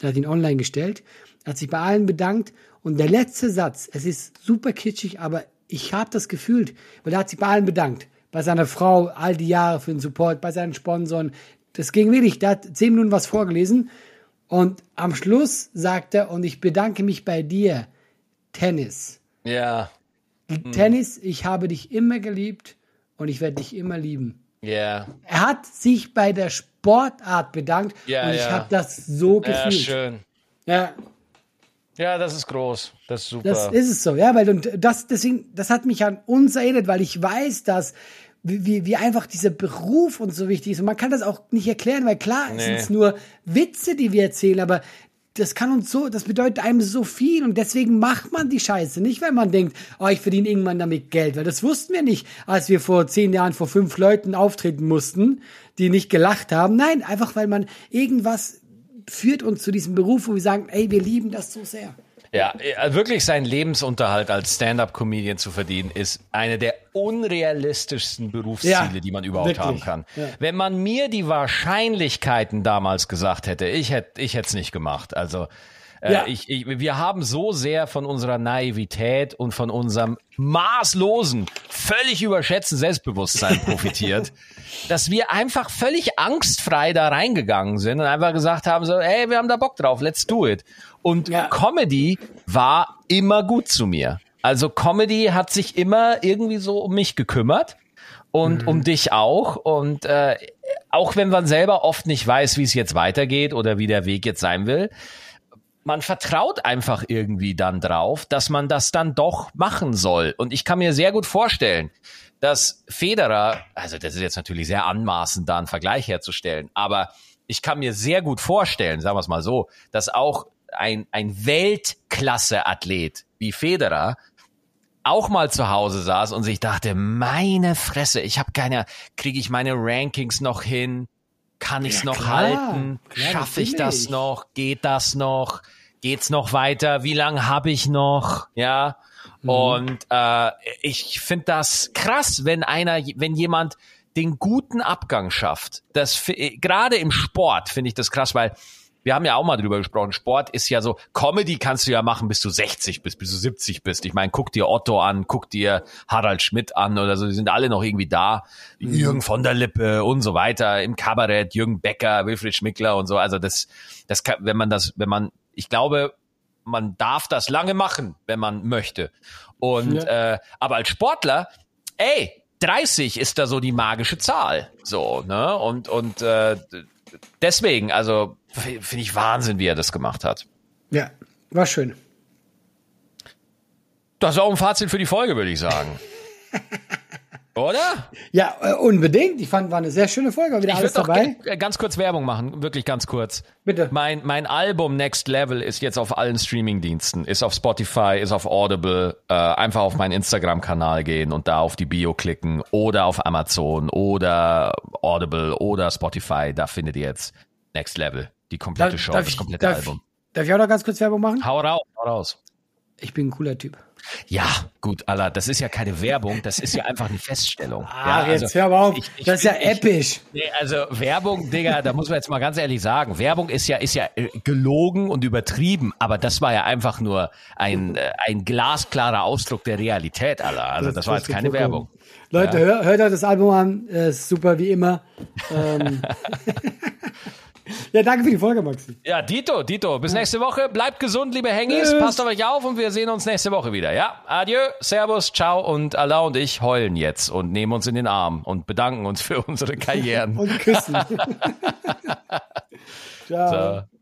[SPEAKER 2] er hat ihn online gestellt, er hat sich bei allen bedankt. Und der letzte Satz, es ist super kitschig, aber ich habe das gefühlt, weil er hat sich bei allen bedankt. Bei seiner Frau all die Jahre für den Support, bei seinen Sponsoren. Das ging wirklich, der hat zehn Minuten was vorgelesen. Und am Schluss sagt er, und ich bedanke mich bei dir, Tennis.
[SPEAKER 1] Ja.
[SPEAKER 2] Tennis, ich habe dich immer geliebt und ich werde dich immer lieben.
[SPEAKER 1] Ja.
[SPEAKER 2] Er hat sich bei der Sportart bedankt
[SPEAKER 1] Ja,
[SPEAKER 2] und ich
[SPEAKER 1] ja.
[SPEAKER 2] habe das so
[SPEAKER 1] Ja,
[SPEAKER 2] gefühlt.
[SPEAKER 1] schön.
[SPEAKER 2] Ja,
[SPEAKER 1] Ja, das ist groß. Das ist super.
[SPEAKER 2] das ist es so, ja, weil und das deswegen, das hat mich an uns erinnert, weil ich weiß, dass wie, wie, wie einfach dieser Beruf uns so wichtig ist und man kann das auch nicht erklären, weil klar, es
[SPEAKER 1] Nee.
[SPEAKER 2] sind nur Witze, die wir erzählen, aber das kann uns so, das bedeutet einem so viel und deswegen macht man die Scheiße. Nicht, weil man denkt, oh, ich verdiene irgendwann damit Geld, weil das wussten wir nicht, als wir vor zehn Jahren vor fünf Leuten auftreten mussten, die nicht gelacht haben. Nein, einfach weil man irgendwas führt uns zu diesem Beruf, wo wir sagen, ey, wir lieben das so sehr.
[SPEAKER 1] Ja, äh, wirklich seinen Lebensunterhalt als Stand-up-Comedian zu verdienen, ist eine der unrealistischsten Berufsziele, ja, die man überhaupt wirklich. haben kann. Ja. Wenn man mir die Wahrscheinlichkeiten damals gesagt hätte, ich hätte ich hätte es nicht gemacht. Also äh, ja. ich, ich, wir haben so sehr von unserer Naivität und von unserem maßlosen, völlig überschätzten Selbstbewusstsein <laughs> profitiert, dass wir einfach völlig angstfrei da reingegangen sind und einfach gesagt haben so, ey, wir haben da Bock drauf, let's do it. Und. Comedy war immer gut zu mir. Also Comedy hat sich immer irgendwie so um mich gekümmert und mhm. um dich auch. Und äh, auch wenn man selber oft nicht weiß, wie es jetzt weitergeht oder wie der Weg jetzt sein will, man vertraut einfach irgendwie dann drauf, dass man das dann doch machen soll. Und ich kann mir sehr gut vorstellen, dass Federer, also das ist jetzt natürlich sehr anmaßend, da einen Vergleich herzustellen, aber ich kann mir sehr gut vorstellen, sagen wir es mal so, dass auch ein, ein Weltklasse-Athlet wie Federer auch mal zu Hause saß und sich dachte, meine Fresse, ich habe keine, kriege ich meine Rankings noch hin? Kann ich's ja, noch klar. halten? Schaffe ich das noch? Geht das noch? Geht's noch weiter? Wie lange habe ich noch? Ja. Mhm. Und äh, ich finde das krass, wenn einer, wenn jemand den guten Abgang schafft. Das gerade im Sport finde ich das krass, weil wir haben ja auch mal drüber gesprochen, Sport ist ja so, Comedy kannst du ja machen, bis du 60 bist, bis du 70 bist. Ich meine, guck dir Otto an, guck dir Harald Schmidt an oder so, die sind alle noch irgendwie da. Mhm. Jürgen von der Lippe und so weiter, im Kabarett, Jürgen Becker, Wilfried Schmickler und so. Also das, das kann, wenn man das, wenn man, ich glaube, man darf das lange machen, wenn man möchte. Und ja. äh, aber als Sportler, ey, 30 ist da so die magische Zahl. So, ne? Und, und äh, deswegen, also finde ich Wahnsinn, wie er das gemacht hat.
[SPEAKER 2] Ja, war schön.
[SPEAKER 1] Das ist auch ein Fazit für die Folge, würde ich sagen. <laughs> Oder?
[SPEAKER 2] Ja, äh, unbedingt. Ich fand, war eine sehr schöne Folge. Wieder ich alles dabei.
[SPEAKER 1] Ganz kurz Werbung machen, wirklich ganz kurz.
[SPEAKER 2] Bitte.
[SPEAKER 1] Mein, mein Album Next Level ist jetzt auf allen Streamingdiensten, ist auf Spotify, ist auf Audible. Äh, einfach auf meinen Instagram-Kanal gehen und da auf die Bio klicken oder auf Amazon oder Audible oder Spotify. Da findet ihr jetzt Next Level, die komplette Show, das komplette
[SPEAKER 2] darf,
[SPEAKER 1] Album.
[SPEAKER 2] Darf ich auch noch ganz kurz Werbung machen?
[SPEAKER 1] Hau raus, hau raus.
[SPEAKER 2] Ich bin ein cooler Typ.
[SPEAKER 1] Ja, gut, Allah, das ist ja keine Werbung, das ist ja einfach eine Feststellung.
[SPEAKER 2] Ah,
[SPEAKER 1] ja,
[SPEAKER 2] jetzt also, hör mal auf, ich, ich, das ist ja ich, episch.
[SPEAKER 1] Nee, also Werbung, Digga, da muss man jetzt mal ganz ehrlich sagen, Werbung ist ja, ist ja äh, gelogen und übertrieben, aber das war ja einfach nur ein, äh, ein glasklarer Ausdruck der Realität, Allah. Also das, das war jetzt keine Werbung.
[SPEAKER 2] Leute, ja. hört, hört euch das Album an, ist super wie immer. Ähm. <laughs> <laughs> Ja, danke für die Folge, Maxi.
[SPEAKER 1] Ja, Dito, Dito, bis nächste Woche. Bleibt gesund, liebe Hengis. Passt auf euch auf und wir sehen uns nächste Woche wieder. Ja, adieu, servus, ciao und Allah und ich heulen jetzt und nehmen uns in den Arm und bedanken uns für <laughs> unsere Karrieren.
[SPEAKER 2] und küssen. <laughs> <laughs> ciao. So.